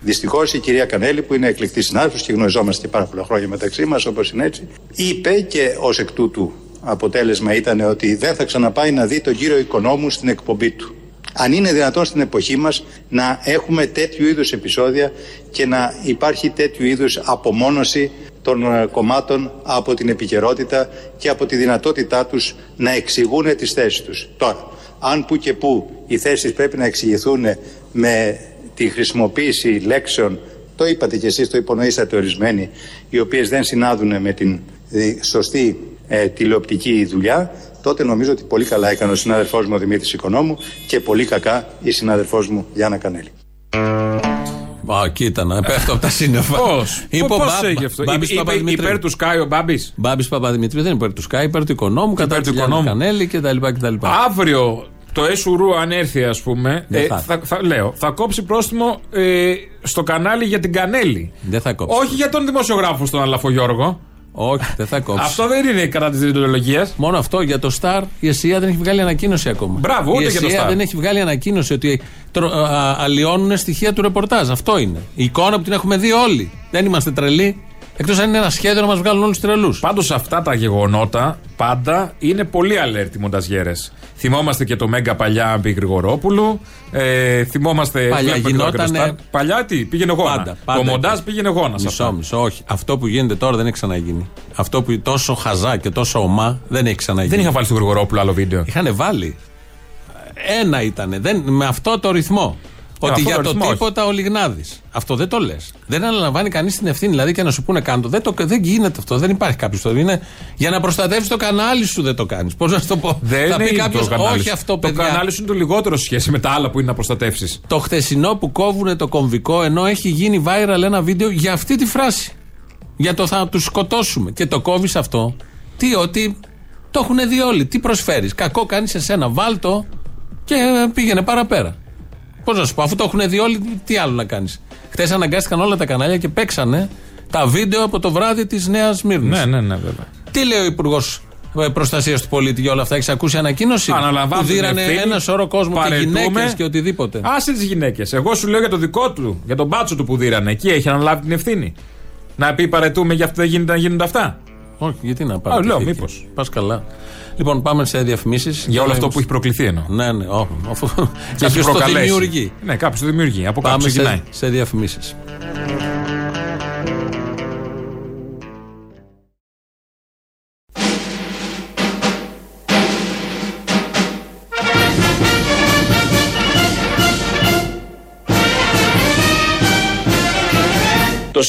Δυστυχώς η κυρία Κανέλη, που είναι εκλεκτή συνάδελφος και γνωριζόμαστε και πάρα πολλά χρόνια μεταξύ μας, όπως είναι έτσι, είπε και ως εκ τούτου αποτέλεσμα ήταν ότι δεν θα ξαναπάει να δει τον κύριο Οικονόμου στην εκπομπή του. Αν είναι δυνατόν στην εποχή μας να έχουμε τέτοιου είδους επεισόδια και να υπάρχει τέτοιου είδους απομόνωση των ε, κομμάτων από την επικαιρότητα και από τη δυνατότητά τους να εξηγούν τις θέσεις τους. Τώρα, αν που και που οι θέσεις πρέπει να εξηγηθούν με τη χρησιμοποίηση λέξεων, το είπατε και εσείς, το υπονοήσατε ορισμένοι, οι οποίες δεν συνάδουν με την ε, σωστή ε, τηλεοπτική δουλειά, τότε νομίζω ότι πολύ καλά έκανε ο συνάδελφός μου ο Δημήτρης Οικονόμου και πολύ κακά η συνάδελφός μου Γιάννα Κανέλη. Α, κοίτα να πέφτω από τα σύννεφα. Πώς; Είπε ο Πώς Μπα- έγινε αυτό; Μπάμπης Είπε- είπε Παπαδημητρίου. Υπέρ του Σκάι ο Μπάμπη. Μπάμπη Παπαδημητρίου δεν είναι υπέρ του Σκάι, υπέρ του οικονόμου, κατά Υπέρ του του οικονόμου. Κανέλη κτλ. κτλ. Αύριο το ΕΣΟΥΡΟΥ αν έρθει, ας πούμε. Δεν ε, θα. θα, θα- λέω, θα κόψει πρόστιμο ε, στο κανάλι για την Κανέλη. Δεν θα κόψει. Όχι για τον δημοσιογράφο στον Αλαφογιώργο. Όχι, δεν θα κόψεις. Αυτό δεν είναι κατά της διοντολογία. Μόνο αυτό για το Star η ΕΣΥΑ δεν έχει βγάλει ανακοίνωση ακόμα. Μπράβο, ούτε η για το ΕΣΥΑ Star. δεν έχει βγάλει ανακοίνωση ότι τρο, α, αλλοιώνουν στοιχεία του ρεπορτάζ. Αυτό είναι. Η εικόνα που την έχουμε δει όλοι. Δεν είμαστε τρελοί. Εκτός αν είναι ένα σχέδιο να μας βγάλουν όλους τρελούς. Πάντως αυτά τα γεγονότα πάντα είναι πολύ αλέρτη μονταζιέρες. Θυμόμαστε και το Μέγκα παλιά Μπι Γρηγορόπουλου. Ε, θυμόμαστε. Παλιά βλέπουμε και το γινότανε- Αγκροστάρ. Παλιά τι, πήγαινε γόνας. Πάντα, πάντα. το μοντάζ πήγαινε γόνας. σε Μισό, αυτά. μισό, όχι. Αυτό που γίνεται τώρα δεν έχει ξαναγίνει. Αυτό που τόσο χαζά και τόσο ομά δεν έχει ξαναγίνει. Δεν είχα βάλει στο Γρηγορόπουλο άλλο βίντεο. Είχαν βάλει. Ένα ήταν. Με αυτό το ρυθμό. Ότι αυτό για το το ρυθμό, όχι. τίποτα ο Λιγνάδης. Αυτό δεν το λες. Δεν αναλαμβάνει κανείς την ευθύνη. Δηλαδή και να σου πούνε κάντο. Δεν, το, δεν γίνεται αυτό. Δεν υπάρχει κάποιος το. Είναι για να προστατεύσει το κανάλι σου δεν το κάνεις. Πώς να σου το πω; Δεν Θα πει είναι κάποιος, το κανάλι όχι σου. αυτό, Το παιδιά. κανάλι σου είναι το λιγότερο σε σχέση με τα άλλα που είναι να προστατεύσεις. Το χθεσινό που κόβουν το κομβικό ενώ έχει γίνει viral ένα βίντεο για αυτή τη φράση. Για το θα τους σκοτώσουμε. Και το κόβεις αυτό. Τι, ότι το έχουν δει όλοι. Τι προσφέρεις. Κακό κάνεις σε σένα. Βάλ το και ε, πήγαινε παραπέρα. Πώς να σου πω, αφού το έχουν δει όλοι, τι άλλο να κάνεις. Χθες αναγκάστηκαν όλα τα κανάλια και παίξανε τα βίντεο από το βράδυ της Νέας Μύρνη. Ναι, ναι, ναι, βέβαια. Τι λέει ο Υπουργός Προστασίας του Πολίτη για όλα αυτά, έχεις ακούσει ανακοίνωση; Αναλαμβάνω Που την δίρανε ευθύνη, ένα σώρο κόσμο και παρετούμε. γυναίκες και οτιδήποτε. Άσε τις γυναίκες. Εγώ σου λέω για το δικό του, για τον μπάτσο του που δίρανε. Εκεί έχει αναλάβει την ευθύνη. Να πει παρετούμε για αυτό δεν γίνεται να γίνονται αυτά. Όχι, γιατί να Α, πάρει. λέω, μήπως. Πας καλά. Λοιπόν, πάμε σε διαφημίσεις. Για όλο αυτό που έχει προκληθεί εννοώ. Ναι, ναι, όχι. Αφού... και Κάποιος ποιος το προκαλέσει. δημιουργεί. Ναι, κάποιος το δημιουργεί. Από κάπου Πάμε ξεκινάει. σε, σε διαφημίσεις.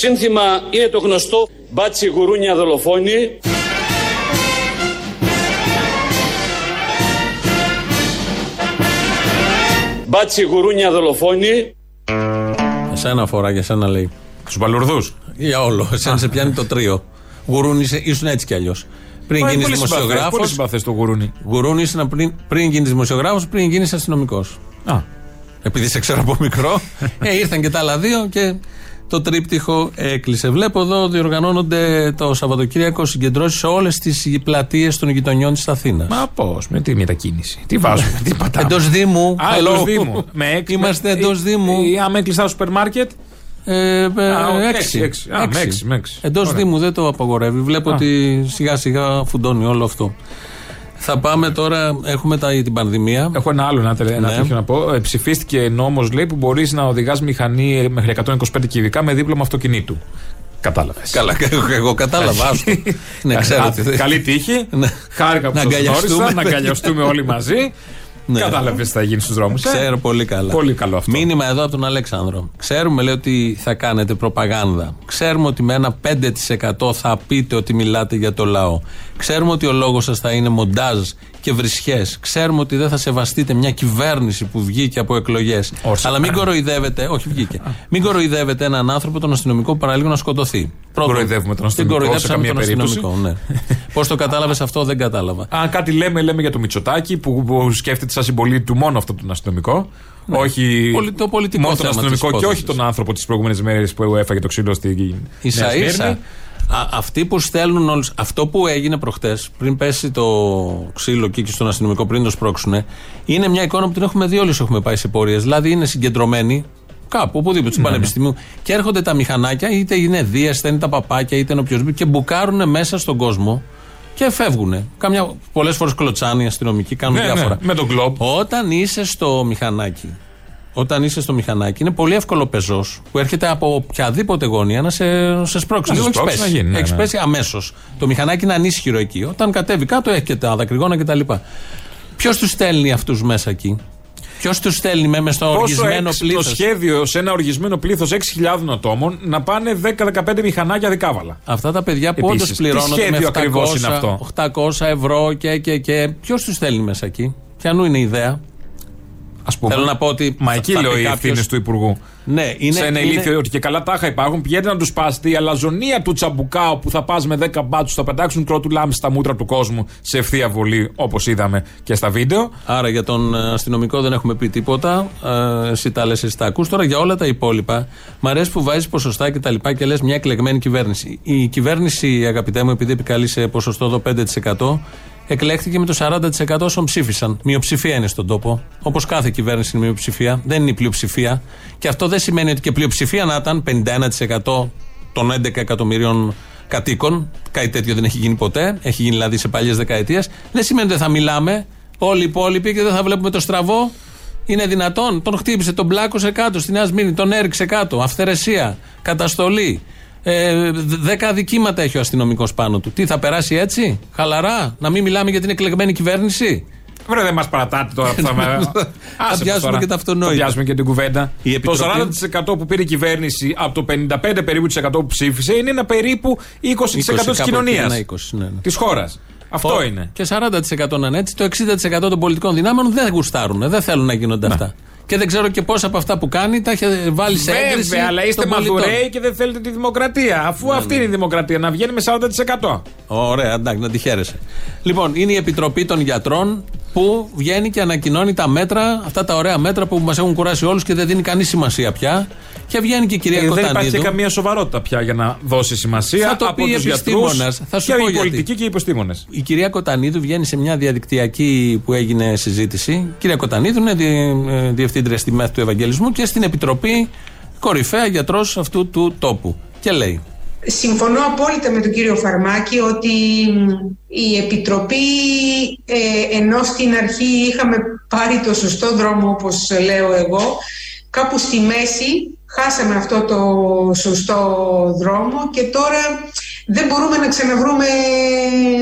Σύνθημα είναι το γνωστό μπάτσι γουρούνια δολοφόνη. Μπάτσι γουρούνια δολοφόνη. Εσένα αφορά, για σένα λέει. Τους μπαλουρδού. Για όλο. Εσένα σε πιάνει το τρίο. Γουρούνι είσαι, ήσουν έτσι κι αλλιώς. Πριν γίνεις δημοσιογράφο. Πολύ συμπαθές το γουρούνι. Γουρούνι ήσουν πριν, πριν γίνεις δημοσιογράφος, πριν γίνεις αστυνομικός. Α. Επειδή σε ξέρω από μικρό, (laughs) ε, ήρθαν και τα άλλα δύο και το τρίπτυχο έκλεισε. Βλέπω εδώ διοργανώνονται το Σαββατοκύριακο συγκεντρώσεις σε όλες τις πλατείες των γειτονιών της Αθήνας. Μα πώς, με τι μετακίνηση. Τι βάζουμε, (laughs) τι πατάμε. Εντός Δήμου. Α, Hello. εντό Δήμου. Με (laughs) έξι- Είμαστε με- εντός ή- Δήμου. ή άμα έκλεισα το σούπερ μάρκετ. Ε, ε, Α, οκ, έξι. έξι, έξι. Α, με έξι, με έξι. Εντός Ωραία. Δήμου δεν το απαγορεύει. Βλέπω Α. ότι σιγά σιγά φουντώνει όλο αυτό. Θα πάμε τώρα, έχουμε τα, την πανδημία. Έχω ένα άλλο ένα, τελε- ένα Ναι. τέτοιο να πω. Ε, ψηφίστηκε νόμος, λέει, που μπορείς να οδηγάς μηχανή μέχρι 125 κυβικά με δίπλωμα αυτοκινήτου. Κατάλαβες. Καλά, εγώ κατάλαβα. άστο. ναι, ξέρω τι θε- Καλή τύχη. Ναι. Χάρηκα που Να σας αγκαλιαστούμε. γνώρισα. Να αγκαλιαστούμε όλοι μαζί. Ναι. Κατάλαβες τι θα γίνει στους δρόμους. Ξέρω πολύ καλά. Πολύ καλό αυτό. Μήνυμα εδώ από τον Αλέξανδρο. Ξέρουμε, λέει, ότι θα κάνετε προπαγάνδα. Ξέρουμε ότι με ένα 5% θα πείτε ότι μιλάτε για το λαό. Ξέρουμε ότι ο λόγος σας θα είναι μοντάζ και βρισχές. Ξέρουμε ότι δεν θα σεβαστείτε μια κυβέρνηση που βγήκε από εκλογές. Αλλά μην κοροϊδεύετε, όχι βγήκε. Μην κοροϊδεύετε έναν άνθρωπο, τον αστυνομικό που παραλίγο να σκοτωθεί. Πρώτον, Κοροϊδεύουμε τον την αστυνομικό σε κοροϊδέψαμε καμία τον περίπτωση. αστυνομικό, ναι. (laughs) Πώς το κατάλαβες αυτό, δεν κατάλαβα. Αν κάτι λέμε, λέμε για το Μητσοτάκι που, που σκέφτεται σαν συμπολίτη του μόνο αυτό τον αστυνομικό. Ναι. Όχι Πολι- το πολιτικό μόνο τον θέμα αστυνομικό της και όχι υπόθεσης. τον άνθρωπο τι προηγούμενε μέρες που έφαγε το ξύλο στη σα Νέα ίσα Σμύρνη. αυτοί που στέλνουν όλους, αυτό που έγινε προχτές, πριν πέσει το ξύλο εκεί και στον αστυνομικό, πριν το σπρώξουνε, είναι μια εικόνα που την έχουμε δει όλοι όσοι έχουμε πάει σε πορείες. Δηλαδή είναι συγκεντρωμένοι κάπου, οπουδήποτε, Ναι, του πανεπιστημίου, και έρχονται τα μηχανάκια, είτε είναι δίαστα, είτε είναι τα παπάκια, είτε είναι οποιοδήποτε, και μπουκάρουν μέσα στον κόσμο και φεύγουν. Καμιά, πολλές φορές κλωτσάνε οι αστυνομικοί, κάνουν Ναι, ναι, διάφορα. με τον κλοπ. Όταν είσαι στο μηχανάκι, όταν είσαι στο μηχανάκι, είναι πολύ εύκολο πεζός που έρχεται από οποιαδήποτε γωνία να σε, σε σπρώξει. Να σε Λίγο έχεις σπρώξει, πέσει. να γίνει, ναι, Έχεις ναι. πέσει αμέσως. Το μηχανάκι είναι ανίσχυρο εκεί. Όταν κατέβει κάτω, έχει και τα δακρυγόνα κτλ. Ποιος τους στέλνει αυτούς μέσα εκεί, Ποιος τους στέλνει με, μες στο Πόσο οργισμένο έξυπνο πλήθος; σχέδιο σε ένα οργισμένο πλήθος 6.000 ατόμων να πάνε 10-15 μηχανάκια δικάβαλα. Αυτά τα παιδιά που όντως Επίσης, τι πληρώνονται σχέδιο με ακριβώς είναι 700, αυτό; 800 ευρώ και, και, και. Ποιος τους στέλνει μέσα εκεί, Ποιανού είναι η ιδέα. Ας πούμε. Θέλω να πω ότι. Μα θα- εκεί θα λέω πει οι κάποιος- ευθύνε του Υπουργού. Ναι, είναι. σε ένα είναι- ηλίθιο ότι και καλά τάχα υπάρχουν. Πηγαίνετε να τους πάσετε η αλαζονία του τσαμπουκάου που θα πας με 10 μπάτσους, θα πετάξουν κρότου λάμψη στα μούτρα του κόσμου σε ευθεία βολή, όπως είδαμε και στα βίντεο. Άρα για τον ε, αστυνομικό δεν έχουμε πει τίποτα. Ε, εσύ τα λες, εσύ τα ακούς. Τώρα για όλα τα υπόλοιπα, μ' αρέσει που βάζεις ποσοστά και τα λοιπά και λες μια εκλεγμένη κυβέρνηση. Η κυβέρνηση, αγαπητέ μου, επειδή επικαλεί σε ποσοστό εδώ 5%, εκλέχθηκε με το 40% όσων ψήφισαν. Μειοψηφία είναι στον τόπο. Όπως κάθε κυβέρνηση είναι μειοψηφία. Δεν είναι η πλειοψηφία. Και αυτό δεν σημαίνει ότι και πλειοψηφία να ήταν 51% των 11 εκατομμυρίων κατοίκων. Κάτι τέτοιο δεν έχει γίνει ποτέ. Έχει γίνει δηλαδή σε παλιές δεκαετίες. Δεν σημαίνει ότι δεν θα μιλάμε όλοι οι υπόλοιποι και δεν θα βλέπουμε το στραβό. Είναι δυνατόν. Τον χτύπησε, τον πλάκωσε κάτω στη Νέα Σμύρνη, τον έριξε κάτω. Αυθαιρεσία, καταστολή. Ε, δ- δέκα αδικήματα έχει ο αστυνομικός πάνω του. Τι θα περάσει έτσι, χαλαρά, να μην μιλάμε για την εκλεγμένη κυβέρνηση; Βρε, δεν μας παρατάτε τώρα που θα με. (laughs) Θα Άσε μας πιάσουμε τώρα. και τα αυτονόητα. Θα πιάσουμε και την κουβέντα. Η Το Επιτροπή- 40% που πήρε η κυβέρνηση από το 55% περίπου της 100 που ψήφισε είναι ένα περίπου 20%, 20 της κάπου εκεί, κοινωνίας. ένα 20, ναι, ναι. Της χώρας. Αυτό Ο- είναι. Και 40% να είναι έτσι. Το 60% των πολιτικών δυνάμεων δεν γουστάρουν, δεν θέλουν να γίνονται αυτά. Και δεν ξέρω και πόσα από αυτά που κάνει τα έχει βάλει σε έγκριση. Βέβαια, αλλά είστε των πολιτών. μαδουραίοι και δεν θέλετε τη δημοκρατία. Αφού αυτή είναι η δημοκρατία, να βγαίνει με 40%. Ωραία, εντάξει, να τη χαίρεσαι. Λοιπόν, είναι η Επιτροπή των Γιατρών που βγαίνει και ανακοινώνει τα μέτρα, αυτά τα ωραία μέτρα που μας έχουν κουράσει όλους και δεν δίνει κανείς σημασία πια. Και βγαίνει και η κυρία Ε, δεν Κωτανίδου. υπάρχει και καμία σοβαρότητα πια για να δώσει σημασία Θα το από πει τους γιατρούς επιστήμονας. Θα σου και πω οι γιατί. πολιτικοί και οι επιστήμονες. Η κυρία Κωτανίδου βγαίνει σε μια διαδικτυακή που έγινε συζήτηση. Η κυρία Κωτανίδου είναι δι- ε, διευθύντρια στη ΜΕΘ του Ευαγγελισμού και στην Επιτροπή κορυφαία γιατρός αυτού του τόπου. Και λέει. Συμφωνώ απόλυτα με τον κύριο Φαρμάκη ότι μ, η Επιτροπή ε, ενώ στην αρχή είχαμε πάρει το σωστό δρόμο όπως λέω εγώ κάπου στη μέση χάσαμε αυτό το σωστό δρόμο και τώρα δεν μπορούμε να ξαναβρούμε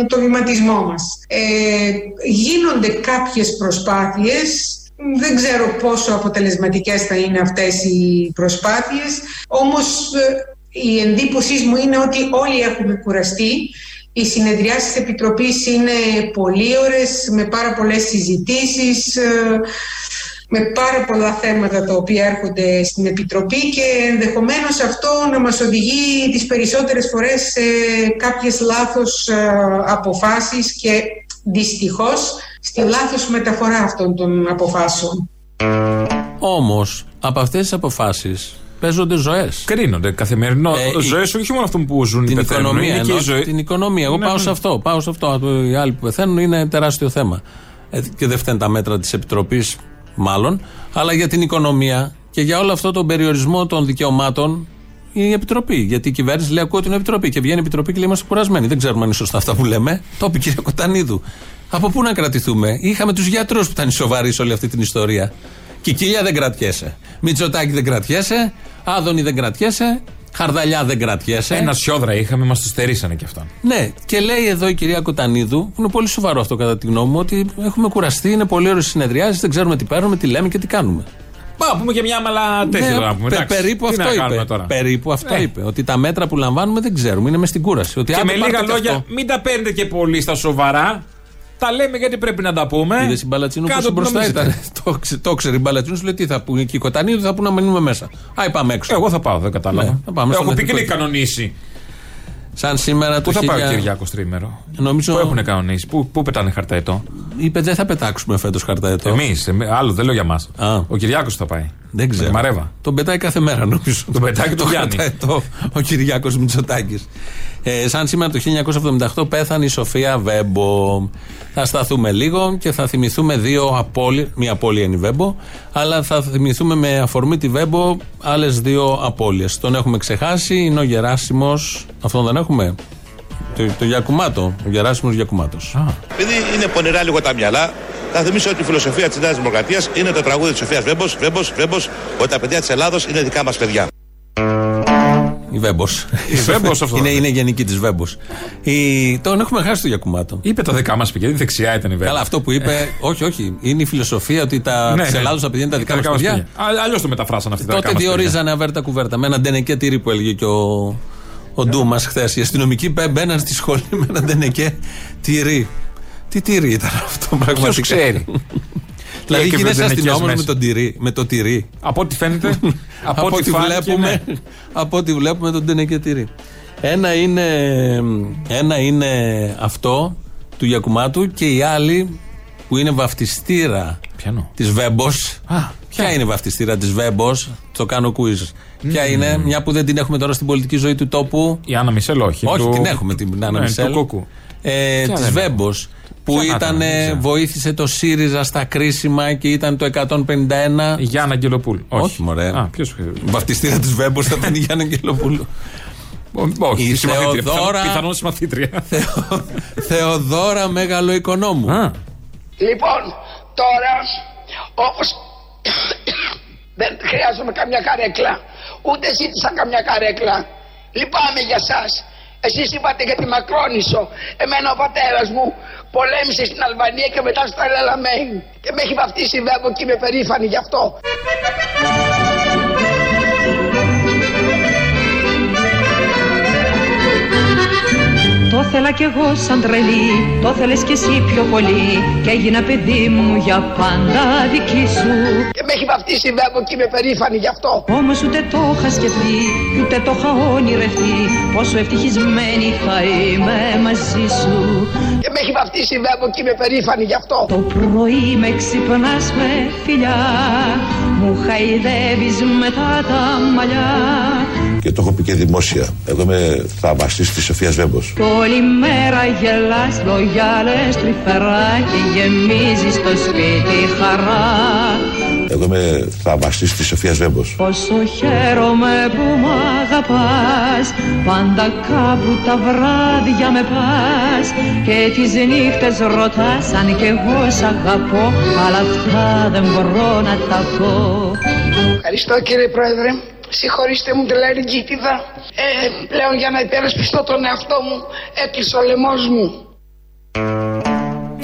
το βηματισμό μας. Ε, γίνονται κάποιες προσπάθειες δεν ξέρω πόσο αποτελεσματικές θα είναι αυτές οι προσπάθειες, όμως ε, η εντύπωσή μου είναι ότι όλοι έχουμε κουραστεί. Οι συνεδριάσεις της Επιτροπής είναι πολύ ώρες, με πάρα πολλές συζητήσεις, ε, με πάρα πολλά θέματα τα οποία έρχονται στην Επιτροπή και ενδεχομένως αυτό να μας οδηγεί τις περισσότερες φορές σε κάποιες λάθος ε, αποφάσεις και δυστυχώς στη λάθος μεταφορά αυτών των αποφάσεων. Όμως, από αυτές τις αποφάσεις παίζονται ζωές. Κρίνονται καθημερινό. Ε, η- ζωές όχι μόνο αυτών που ζουν Την οι πεθαίνουν, οικονομία, είναι και η εννοώ, ζωή. την οικονομία. Εγώ Ναι, πάω ναι. σε αυτό. Πάω σε αυτό. Οι άλλοι που πεθαίνουν είναι τεράστιο θέμα. Ε, και δεν φταίνουν τα μέτρα της Επιτροπής, μάλλον. Αλλά για την οικονομία και για όλο αυτό τον περιορισμό των δικαιωμάτων η Επιτροπή. Γιατί η κυβέρνηση λέει: Ακούω την Επιτροπή. Και βγαίνει η Επιτροπή και λέει: Είμαστε κουρασμένοι. Δεν ξέρουμε αν είναι σωστά αυτά που λέμε. Το είπε η κυρία Κωτανίδου. Από πού να κρατηθούμε; Είχαμε τους γιατρούς που ήταν οι σοβαροί σε όλη αυτή την ιστορία. Κικίλια δεν κρατιέσαι. Μητσοτάκη δεν κρατιέσαι. Άδωνη δεν κρατιέσαι. Χαρδαλιά δεν κρατιέσαι. Ένα σιόδρα είχαμε, μας το στερήσανε κι αυτόν. Ναι, και λέει εδώ η κυρία Κωτανίδου, που είναι πολύ σοβαρό αυτό κατά τη γνώμη μου, ότι έχουμε κουραστεί, είναι πολύ ώρε συνεδριάσεις, δεν ξέρουμε τι παίρνουμε, τι λέμε και τι κάνουμε. Πάμε, πούμε και μια μαλά τέτοια Ναι, τώρα να πούμε. πε- εντάξει. περίπου Τι αυτό να είπε. κάνουμε τώρα. Περίπου αυτό Ε. είπε. Ότι τα μέτρα που λαμβάνουμε δεν ξέρουμε, είναι μες στην κούραση. Ότι Και άντε με πάρτε λίγα και λόγια, αυτό. μην τα παίρνετε και πολύ στα σοβαρά. Τα λέμε γιατί πρέπει να τα πούμε. Είδες η Μπαλατσίνου Κάτω που την μπροστά νομίζετε. ήταν. (laughs) το, ξε- το ξέρει η Μπαλατσίνου, σου λέει τι θα πούνε. Και οι Κοτανίδη θα πούνε να μείνουμε μέσα. Α, πάμε έξω. Εγώ θα πάω, δεν κατάλαβα. Ναι, θα πάμε στον Έχω εθνικό πικνίκ κέντρο. κανονίσει. Σαν σήμερα Πού το θα πάει ο χιλιά- Κυριάκο τρίμερο; Νομίζω- Πού έχουν κανονίσει, πού, πού πετάνε χαρταετό; Είπε δεν θα πετάξουμε φέτος χαρταετό. Εμείς, άλλο δεν λέω για μας. Ο Κυριάκο θα πάει. Δεν Με ξέρω. τη Μαρέβα. Τον πετάει κάθε μέρα νομίζω. Τον πετάει και τον πιάνει. χαρταετό ο Κυριάκος Μητσοτάκης. Ε, σαν σήμερα το 1978 πέθανε η Σοφία Βέμπο. Θα σταθούμε λίγο και θα θυμηθούμε δύο απώλειε. Μία απώλεια είναι η Βέμπο, αλλά θα θυμηθούμε με αφορμή τη Βέμπο άλλες δύο απώλειες. Τον έχουμε ξεχάσει, είναι ο Γεράσιμο. Αυτόν δεν έχουμε; Το, το Γιακουμάτο. Ο Γεράσιμος Γιακουμάτος. Επειδή είναι πονηρά λίγο τα μυαλά, θα θυμίσω ότι η φιλοσοφία της Νέας Δημοκρατίας είναι το τραγούδι της Σοφίας Βέμπος, Βέμπος, Βέμπος, ότι τα παιδιά της Ελλάδος είναι δικά μας παιδιά. Η Βέμπος. Η Βέμπος αυτό. είναι, είναι γενική της Βέμπος. Η... Τον έχουμε χάσει το Γιακουμάτο. Είπε τα δικά μας παιδιά, γιατί δεξιά ήταν η Βέμπος. Καλά, αυτό που είπε, όχι, όχι. Είναι η φιλοσοφία ότι τα Ναι, της ναι. Ελλάδος τα παιδιά είναι τα δικά μας παιδιά. Αλλιώς το μεταφράσαν αυτή τα Τότε δικά μας παιδιά. διορίζανε αβέρτα κουβέρτα. Με ένα ντενεκέ τυρί που έλεγε και ο, ο Ντούμας χθες. Οι αστυνομικοί μπε- μπαίναν στη σχολή με ένα ντενεκέ τυρί. Τι τυρί ήταν αυτό, πραγματικά; Ποιος ξέρει; δηλαδή Έκρυβε γίνεσαι ντενεκές αστυνόμο με, μέσα. τον τυρί, με το τυρί. Από ό,τι φαίνεται. (laughs) από, ό,τι φάνηκε, βλέπουμε, ναι. από ό,τι βλέπουμε τον Τενεκέ τυρί. Ένα είναι, ένα είναι αυτό του Γιακουμάτου και η άλλη που είναι βαφτιστήρα της Βέμπος. Ποια είναι η βαφτιστήρα της Βέμπος, το κάνω quiz. Ποια είναι, μια που δεν την έχουμε τώρα στην πολιτική ζωή του τόπου. Η Άννα Μισελ, όχι. Όχι, του- την έχουμε την Άννα Ναι, Μισελ. του Κούκου. Ε, Ποια της δεν Βέμπος. Που Ποια να ήταν, ήταν, δεν ξέρω. βοήθησε το ΣΥΡΙΖΑ στα κρίσιμα και ήταν το 151. Η Γιάννα Αγγελοπούλ. Όχι, μωρέ. Α, ποιος... Βαφτιστήρα της Βέμπο θα ήταν η Γιάννα Αγγελοπούλου. Όχι, Η η συμμαθήτρια. Θεοδόρα- Πιθανόν συμμαθήτρια. Θεοδόρα Μεγαλοοικονόμου. Λοιπόν, τώρα, όπως δεν χρειάζομαι καμιά καρέκλα, ούτε ζήτησα καμιά καρέκλα. Λυπάμαι για σας. Εσείς είπατε για τη Μακρόνισο. Εμένα ο πατέρας μου πολέμησε στην Αλβανία και μετά στο Ελαλαμέιν. Και με έχει βαφτίσει η Βέμπο και είμαι περήφανη γι' αυτό. Το θέλα κι εγώ σαν τρελή, το θέλες κι εσύ πιο πολύ και έγινα παιδί μου για πάντα δική σου. Και με έχει βαφτίσει η Βέμπο και είμαι περήφανη γι' αυτό. Όμως ούτε το είχα σκεφτεί, ούτε το είχα ονειρευτεί πόσο ευτυχισμένη θα είμαι μαζί σου. Και με έχει βαφτίσει η Βέμπο και είμαι περήφανη γι' αυτό. Το πρωί με ξυπνάς με φιλιά, μου χαϊδεύεις μετά τα μαλλιά Και το έχω πει και δημόσια. Εγώ είμαι θαυμαστής της Σοφίας Βέμπος. Κι όλη μέρα γελάς λόγια λες τρυφερά και γεμίζεις το σπίτι χαρά Εγώ είμαι θαυμαστής της Σοφίας Βέμπος. Πόσο χαίρομαι που μ' αγαπάς Πάντα κάπου τα βράδια με πας Και τις νύχτες ρωτάς αν κι εγώ σ' αγαπώ Αλλά αυτά δεν μπορώ να τα πω Ευχαριστώ κύριε Πρόεδρε. Συγχωρήστε μου τη λαρυγγίτιδα. Ε, πλέον για να υπερασπιστώ τον εαυτό μου έκλεισε ο λαιμός μου.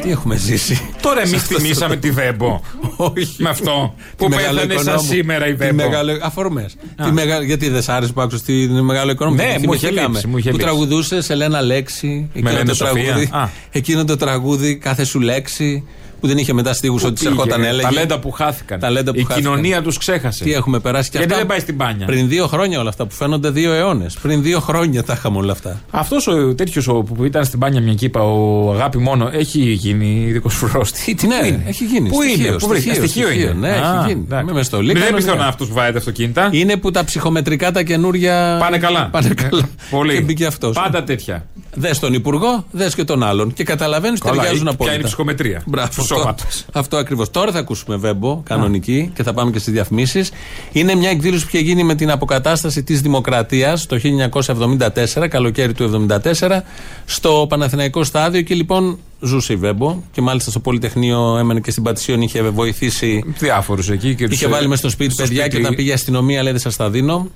Τι έχουμε ζήσει; Τώρα εμείς θυμήσαμε τη Βέμπο. Όχι. Με αυτό. Που Τη πέθανε σαν μεγαλοοικονόμου. σήμερα η Τη Βέμπο. μεγαλο- Αφορμές. Τη μεγα- Γιατί δεν σ' άρεσε που άκουσες τη μεγάλο οικονομικό. Ναι, μου είχε λείψει, μου είχε Που λείψει. τραγουδούσες σε Λένα Λέξη. εκείνο Λένε το Σοφία. τραγούδι. Α. Εκείνο το τραγούδι, κάθε σου λέξη. Που δεν είχε μετά στίχους ότι σε πήγε, ερχόταν έλεγε. ταλέντα που χάθηκαν. Ταλέντα που Η χάθηκαν. κοινωνία τους ξέχασε. Τι έχουμε περάσει και Γιατί αυτά; δεν πάει στην μπάνια; Πριν δύο χρόνια όλα αυτά που φαίνονται δύο αιώνες. Πριν δύο χρόνια τα είχαμε όλα αυτά. Αυτός ο τέτοιος που ήταν στην μπάνια μια κύπα, ο Αγάπη μόνο, έχει γίνει ειδικός φρόστη. Τι ναι, πού είναι; έχει γίνει. Πού Στοιχείο, είναι, πού βρίσκεται. στοιχείο, Στοιχείο, στοιχείο, είναι. ναι, Α, έχει γίνει. εντάξει. Με στολή, Δεν είναι κανονικά. πιθανό αυτό που βάζετε αυτοκίνητα; Είναι που τα ψυχομετρικά τα καινούρια. Πάνε καλά. Πάνε καλά. Πολύ. Και μπήκε αυτός. Πάντα τέτοια. Δες τον Υπουργό, δες και τον άλλον. Και καταλαβαίνεις ότι Καλά, ταιριάζουν ποια απόλυτα. είναι η ψυχομετρία; Μπράβο, του αυτό, σώματος. αυτό ακριβώς. Τώρα θα ακούσουμε Βέμπο, κανονική, και θα πάμε και στις διαφημίσεις. Είναι μια εκδήλωση που είχε γίνει με την αποκατάσταση της Δημοκρατίας το 1974, καλοκαίρι του 1974, στο Παναθηναϊκό Στάδιο. Και λοιπόν ζούσε η Βέμπο και μάλιστα στο Πολυτεχνείο έμενε και στην Πατησίων είχε βοηθήσει. Διάφορους εκεί και τους, Είχε βάλει μες στο σπίτι στο παιδιά σπίτι. και όταν πήγε η αστυνομία λέει δεν σας τα δίνω.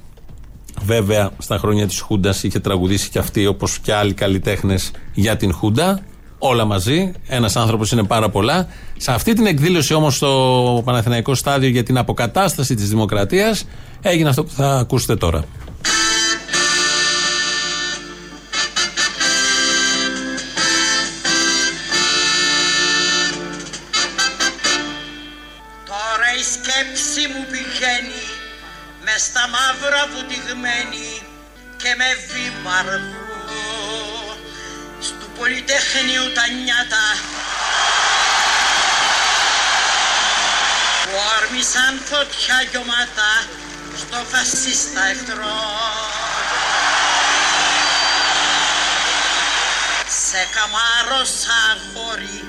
Βέβαια, στα χρόνια της Χούντας είχε τραγουδήσει και αυτή όπως και άλλοι καλλιτέχνες για την Χούντα. Όλα μαζί. Ένας άνθρωπος είναι πάρα πολλά. Σε αυτή την εκδήλωση όμως στο Παναθηναϊκό Στάδιο για την αποκατάσταση της Δημοκρατίας έγινε αυτό που θα ακούσετε τώρα. Στο φασίστα εχθρό. Σε καμάρωσα αγόρι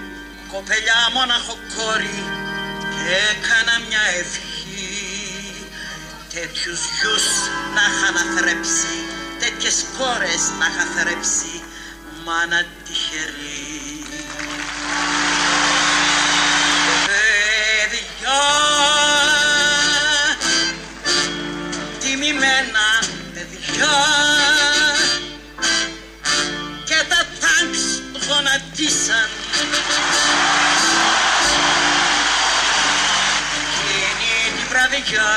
κοπελιά μόναχο κόρη και έκανα μια ευχή. Τέτοιους γιους να είχα να θρέψει τέτοιες κόρες να είχα θρέψει μάνα τυχερή παιδιά εκείνη την βραδιά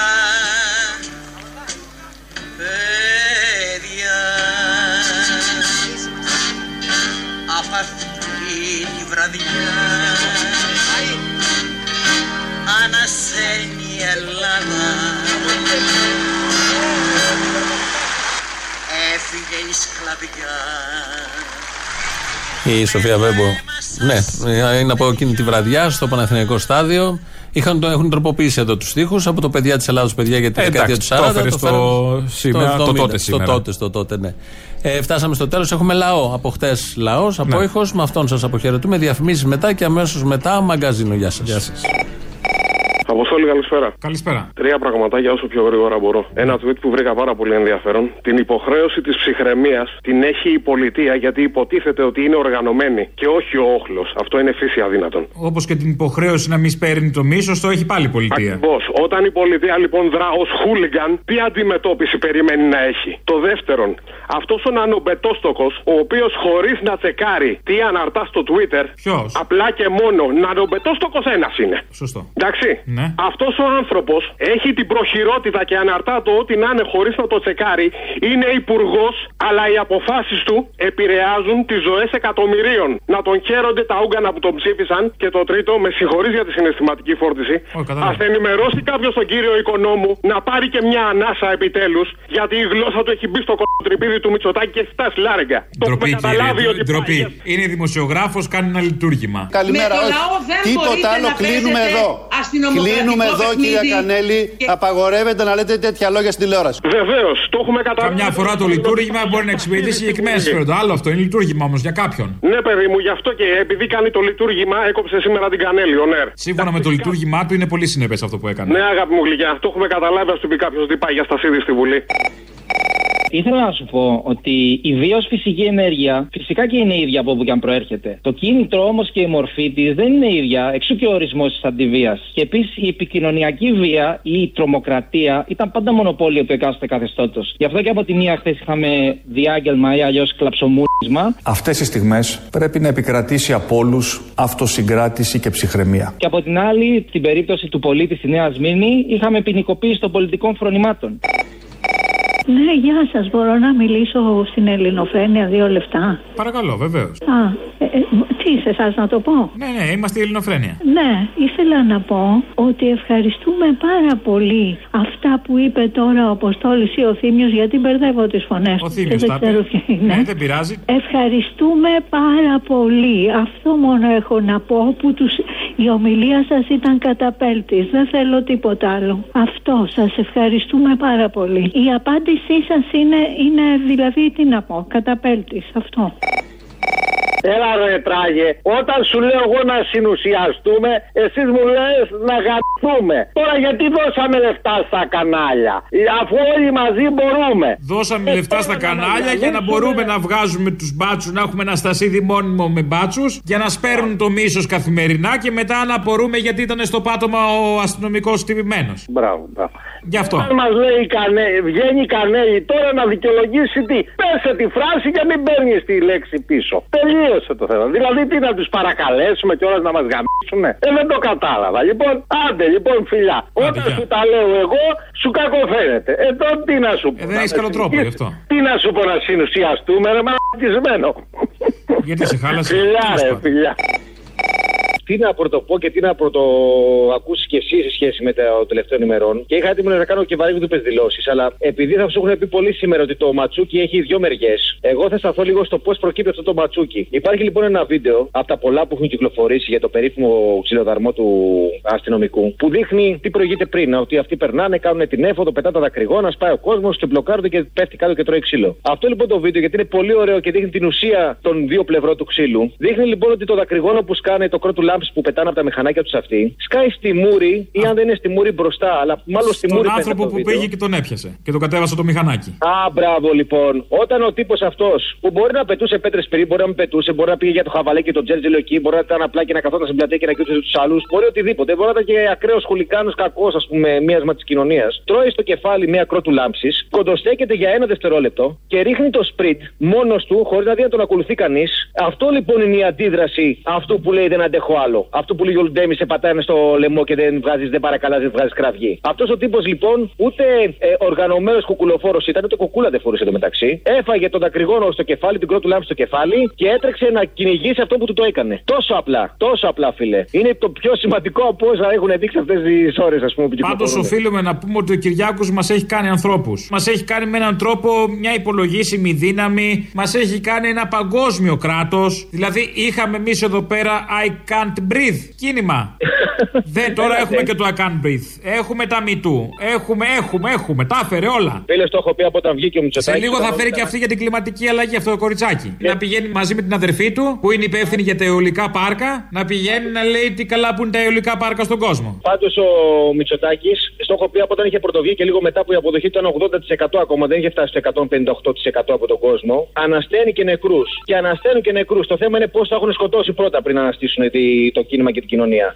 παιδιά. Απ' αυτή τη βραδιά. Ανασένει η Ελλάδα. Έφυγε η σκλαβιά. Η Σοφία Βέμπο. Ναι, είναι από εκείνη τη βραδιά στο Παναθηναϊκό στάδιο. Είχαν, το- έχουν τροποποιήσει εδώ τους τοίχου από το παιδιά της Ελλάδος, παιδιά για τη Ε, δεκαετία του εντάξει, 40. το έφερες στο φέραν σήμερα, το 70, τότε στο σήμερα. τότε, στο τότε, ναι. Ε, φτάσαμε στο τέλος. Έχουμε λαό. Από χτες λαός, από Ναι. ήχος. Με αυτόν σας αποχαιρετούμε. Διαφημίσεις μετά και αμέσως μετά μαγκαζίνο. Γεια σας. Γεια σας. Αποστόλη, καλησπέρα. Καλησπέρα. Τρία πραγματάκια όσο πιο γρήγορα μπορώ. Ένα tweet που βρήκα πάρα πολύ ενδιαφέρον. Την υποχρέωση της ψυχραιμίας την έχει η πολιτεία γιατί υποτίθεται ότι είναι οργανωμένη και όχι ο όχλος. Αυτό είναι φύση αδύνατον. Όπως και την υποχρέωση να μην σπέρνει το μίσος, το έχει πάλι η πολιτεία. Ακριβώς. Όταν η πολιτεία λοιπόν δρά ως χούλιγκαν, τι αντιμετώπιση περιμένει να έχει; Το δεύτερον, αυτός ο νανομπετόστοκος, ο οποίος χωρίς να τσεκάρει τι αναρτά στο Twitter, Ποιος; απλά και μόνο νανομπετόστοκος ένας είναι. Σωστό. Εντάξει. Ναι. Αυτός ο άνθρωπος έχει την προχειρότητα και αναρτά το ό,τι να είναι χωρίς να το τσεκάρει. Είναι υπουργός, αλλά οι αποφάσεις του επηρεάζουν τις ζωές εκατομμυρίων. Να τον χαίρονται τα όγκανα που τον ψήφισαν. Και το τρίτο, με συγχωρείς για τη συναισθηματική φόρτιση. καταλαβαίνω. Α ενημερώσει κάποιος τον κύριο οικονόμου να πάρει και μια ανάσα επιτέλους. Γιατί η γλώσσα του έχει μπει στο κοτρυπίδι του Μητσοτάκη και έχει φτάσει λάρεγγα. Το έχουμε Ντροπή, καταλάβει κύριε. ότι Ντροπή. Είναι δημοσιογράφος, κάνει ένα λειτουργήμα. Καλημέρα. Με το όχι. λαό δεν Τίποτα μπορείτε άλλο. να Κλείνουμε παίζετε εδώ. αστυνομοκρατικό Κλείνουμε εδώ, παιχνίδι. κυρία Κανέλη. Απαγορεύεται να λέτε τέτοια λόγια στην τηλεόραση. Βεβαίως, το έχουμε καταλάβει. Καμιά φορά το λειτουργήμα μπορεί να εξυπηρετήσει συγκεκριμένα συμφέροντα. Άλλο αυτό είναι λειτουργήμα όμως για κάποιον. Ναι, παιδί μου, γι' αυτό και επειδή κάνει το λειτουργήμα, έκοψε σήμερα την Κανέλη, ο Νέρ. Σύμφωνα με το λειτουργήμά του είναι πολύ συνεπές αυτό που έκανε. Ναι, αγάπη μου γλυκιά, το έχουμε καταλάβει. Α του πει κάποιος τι πάει για στασίδι στη Βουλή. Ήθελα να σου πω ότι η βίος φυσική ενέργεια φυσικά και είναι ίδια από όπου και αν προέρχεται. Το κίνητρο όμως και η μορφή της δεν είναι ίδια, εξού και ο ορισμός της αντιβίας. Και επίσης η επικοινωνιακή βία ή η τρομοκρατία ήταν πάντα μονοπόλιο του εκάστοτε καθεστώτος. Γι' αυτό και από τη μία χθες είχαμε διάγγελμα ή αλλιώς κλαψομούρισμα. Αυτές οι στιγμές πρέπει να επικρατήσει από όλους αυτοσυγκράτηση και ψυχραιμία. Και από την άλλη, στην περίπτωση του πολίτη στη Νέα Σμύρνη, είχαμε ποινικοποίηση των πολιτικών φρονημάτων. Ναι, γεια σας. Μπορώ να μιλήσω στην Ελληνοφρένεια δύο λεπτά. Παρακαλώ, βεβαίως. Α, ε, ε, τι, σε εσά να το πω; Ναι, ναι, είμαστε η Ελληνοφρένεια. Ναι, ήθελα να πω ότι ευχαριστούμε πάρα πολύ αυτά που είπε τώρα ο Αποστόλης ή ο Θήμιος γιατί μπερδεύω τις φωνές Ο τους Θήμιος και τα δεν ξέρω είπε. ποιοι είναι. Ναι, δεν πειράζει. Ευχαριστούμε πάρα πολύ. Αυτό μόνο έχω να πω που τους... η ομιλία σας ήταν καταπέλτης. Δεν θέλω τίποτα άλλο. Αυτό σας ευχαριστούμε πάρα πολύ. Η απάντησή σας είναι, είναι δηλαδή τι να πω, καταπέλτης. Αυτό. Έλα ρε τράγε, όταν σου λέω εγώ να συνουσιαστούμε, εσείς μου λες να γαμπτούμε. Τώρα γιατί δώσαμε λεφτά στα κανάλια, αφού όλοι μαζί μπορούμε. Δώσαμε λεφτά στα κανάλια για να μπορούμε να βγάζουμε τους μπάτσους, να έχουμε ένα στασίδι μόνιμο με μπάτσους, για να σπέρνουν το μίσος καθημερινά και μετά να απορούμε γιατί ήταν στο πάτωμα ο αστυνομικός τυπημένο. Μπράβο, μπράβο. Γι' αυτό. Αν μας λέει η Κανέ, βγαίνει η Κανέλη τώρα να δικαιολογήσει τι; Πέσε τη φράση και μην παίρνεις τη λέξη πίσω. Τελείωσε το θέμα. Δηλαδή τι να τους παρακαλέσουμε κιόλα να μας γαμίσουνε; Ε, δεν το κατάλαβα. Λοιπόν, άντε λοιπόν φιλιά. Όταν γεια. σου τα λέω εγώ, σου κακοφαίνεται. Ε, τότε τι να σου πω. Ε, δεν να έχεις με καλό τρόπο γι' αυτό. Τι να σου πω να συνουσιαστούμε, ρε μαλακισμένο. Γιατί σε χάλασε; Φιλιά, Τέλος ρε, πάντων. φιλιά. Τι να πρωτοπώ και τι να πρωτοακούσει κι εσύ σε σχέση με το τελευταίο ημερών. Και είχα έτοιμο να κάνω και βαρύγδουπε δηλώσεις. Αλλά επειδή θα σου έχουν πει πολύ σήμερα ότι το ματσούκι έχει δύο μεριές, εγώ θα σταθώ λίγο στο πώς προκύπτει αυτό το ματσούκι. Υπάρχει λοιπόν ένα βίντεο από τα πολλά που έχουν κυκλοφορήσει για το περίφημο ξυλοδαρμό του αστυνομικού που δείχνει τι προηγείται πριν. Ότι αυτοί περνάνε, κάνουν την έφοδο, πετά τα δακρυγόνα, σπάει ο κόσμος και μπλοκάρονται και πέφτει κάτω και τρώει ξύλο. Αυτό λοιπόν το βίντεο γιατί είναι πολύ ωραίο και δείχνει την ουσία των δύο πλευρών του ξύλου. Δείχνει λοιπόν ότι το δακρυγόνο που σκάνε το κρότου λάμψη που πετάνε από τα μηχανάκια τους αυτοί, σκάει στη μούρη ή αν δεν είναι στη μούρη μπροστά, αλλά μάλλον στη μούρη. Τον άνθρωπο που πήγε και τον έπιασε και τον κατέβασε το μηχανάκι. Α, μπράβο λοιπόν. Όταν ο τύπος αυτός που μπορεί να πετούσε πέτρες περί, μπορεί να μην πετούσε, μπορεί να πήγε για το χαβαλέ και τον τζέρτζελο εκεί, μπορεί να ήταν απλά και να καθόταν στην πλατεία και να κοιτούσε τους άλλους, μπορεί οτιδήποτε. Μπορεί να ήταν και ακραίος χουλικάνος κακός, ας πούμε, μίασμα της κοινωνίας. Τρώει στο κεφάλι μία κρότου λάμψης, κοντοστέκεται για ένα δευτερόλεπτο και ρίχνει το σπριτ μόνος του χωρίς να δει να τον ακολουθεί κανείς. Αυτό λοιπόν είναι η αντίδραση αυτού που λέει δεν αντέχω άλλο. Αυτό που λέει ο Λουντέμι σε πατάνε στο λαιμό και δεν βγάζεις, δεν παρακαλάς, δεν βγάζεις κραυγή. Αυτός ο τύπος λοιπόν ούτε ε, οργανωμένος κουκουλοφόρος ήταν, ούτε κουκούλα δεν φορούσε το μεταξύ. Έφαγε τον δακρυγόνο στο κεφάλι, την κρότου λάμψη στο κεφάλι και έτρεξε να κυνηγήσει αυτό που του το έκανε. Τόσο απλά, τόσο απλά, φίλε. Είναι το πιο σημαντικό από όσα έχουν δείξει αυτές τις ώρες, ας πούμε, που Πάντως οφείλουμε να πούμε ότι ο Κυριάκος μας έχει κάνει ανθρώπους. Μας έχει κάνει με έναν τρόπο μια υπολογίσιμη δύναμη. Μας έχει κάνει ένα παγκόσμιο κράτος. Δηλαδή είχαμε εμείς εδώ πέρα I can't breathe κίνημα. (laughs) Δεν, τώρα έχουμε και το I can't breathe. Έχουμε τα μητού. Έχουμε, έχουμε, έχουμε. Τα έφερε όλα. Φίλες, το έχω πει από όταν βγήκε ο Μητσοτάκης. Σε λίγο θα φέρει και αυτή για την κλιματική αλλαγή αυτό το κοριτσάκι. Να πηγαίνει μαζί με την αδερφή του που είναι υπεύθυνη για τα αιωλικά πάρκα. Να πηγαίνει να λέει τι καλά που είναι τα αιωλικά πάρκα στον κόσμο. Πάντως ο Μητσοτάκης, το έχω πει από όταν είχε πρωτοβγεί και λίγο μετά που η αποδοχή ήταν 80% ακόμα, δεν είχε φτάσει στο 158% από τον κόσμο. Ανασταίνει και νεκρούς. Και ανασταίνουν και νεκρούς. Το θέμα είναι πώς θα έχουν σκοτώσει πρώτα πριν αναστήσουν το κίνημα και την κοινωνία.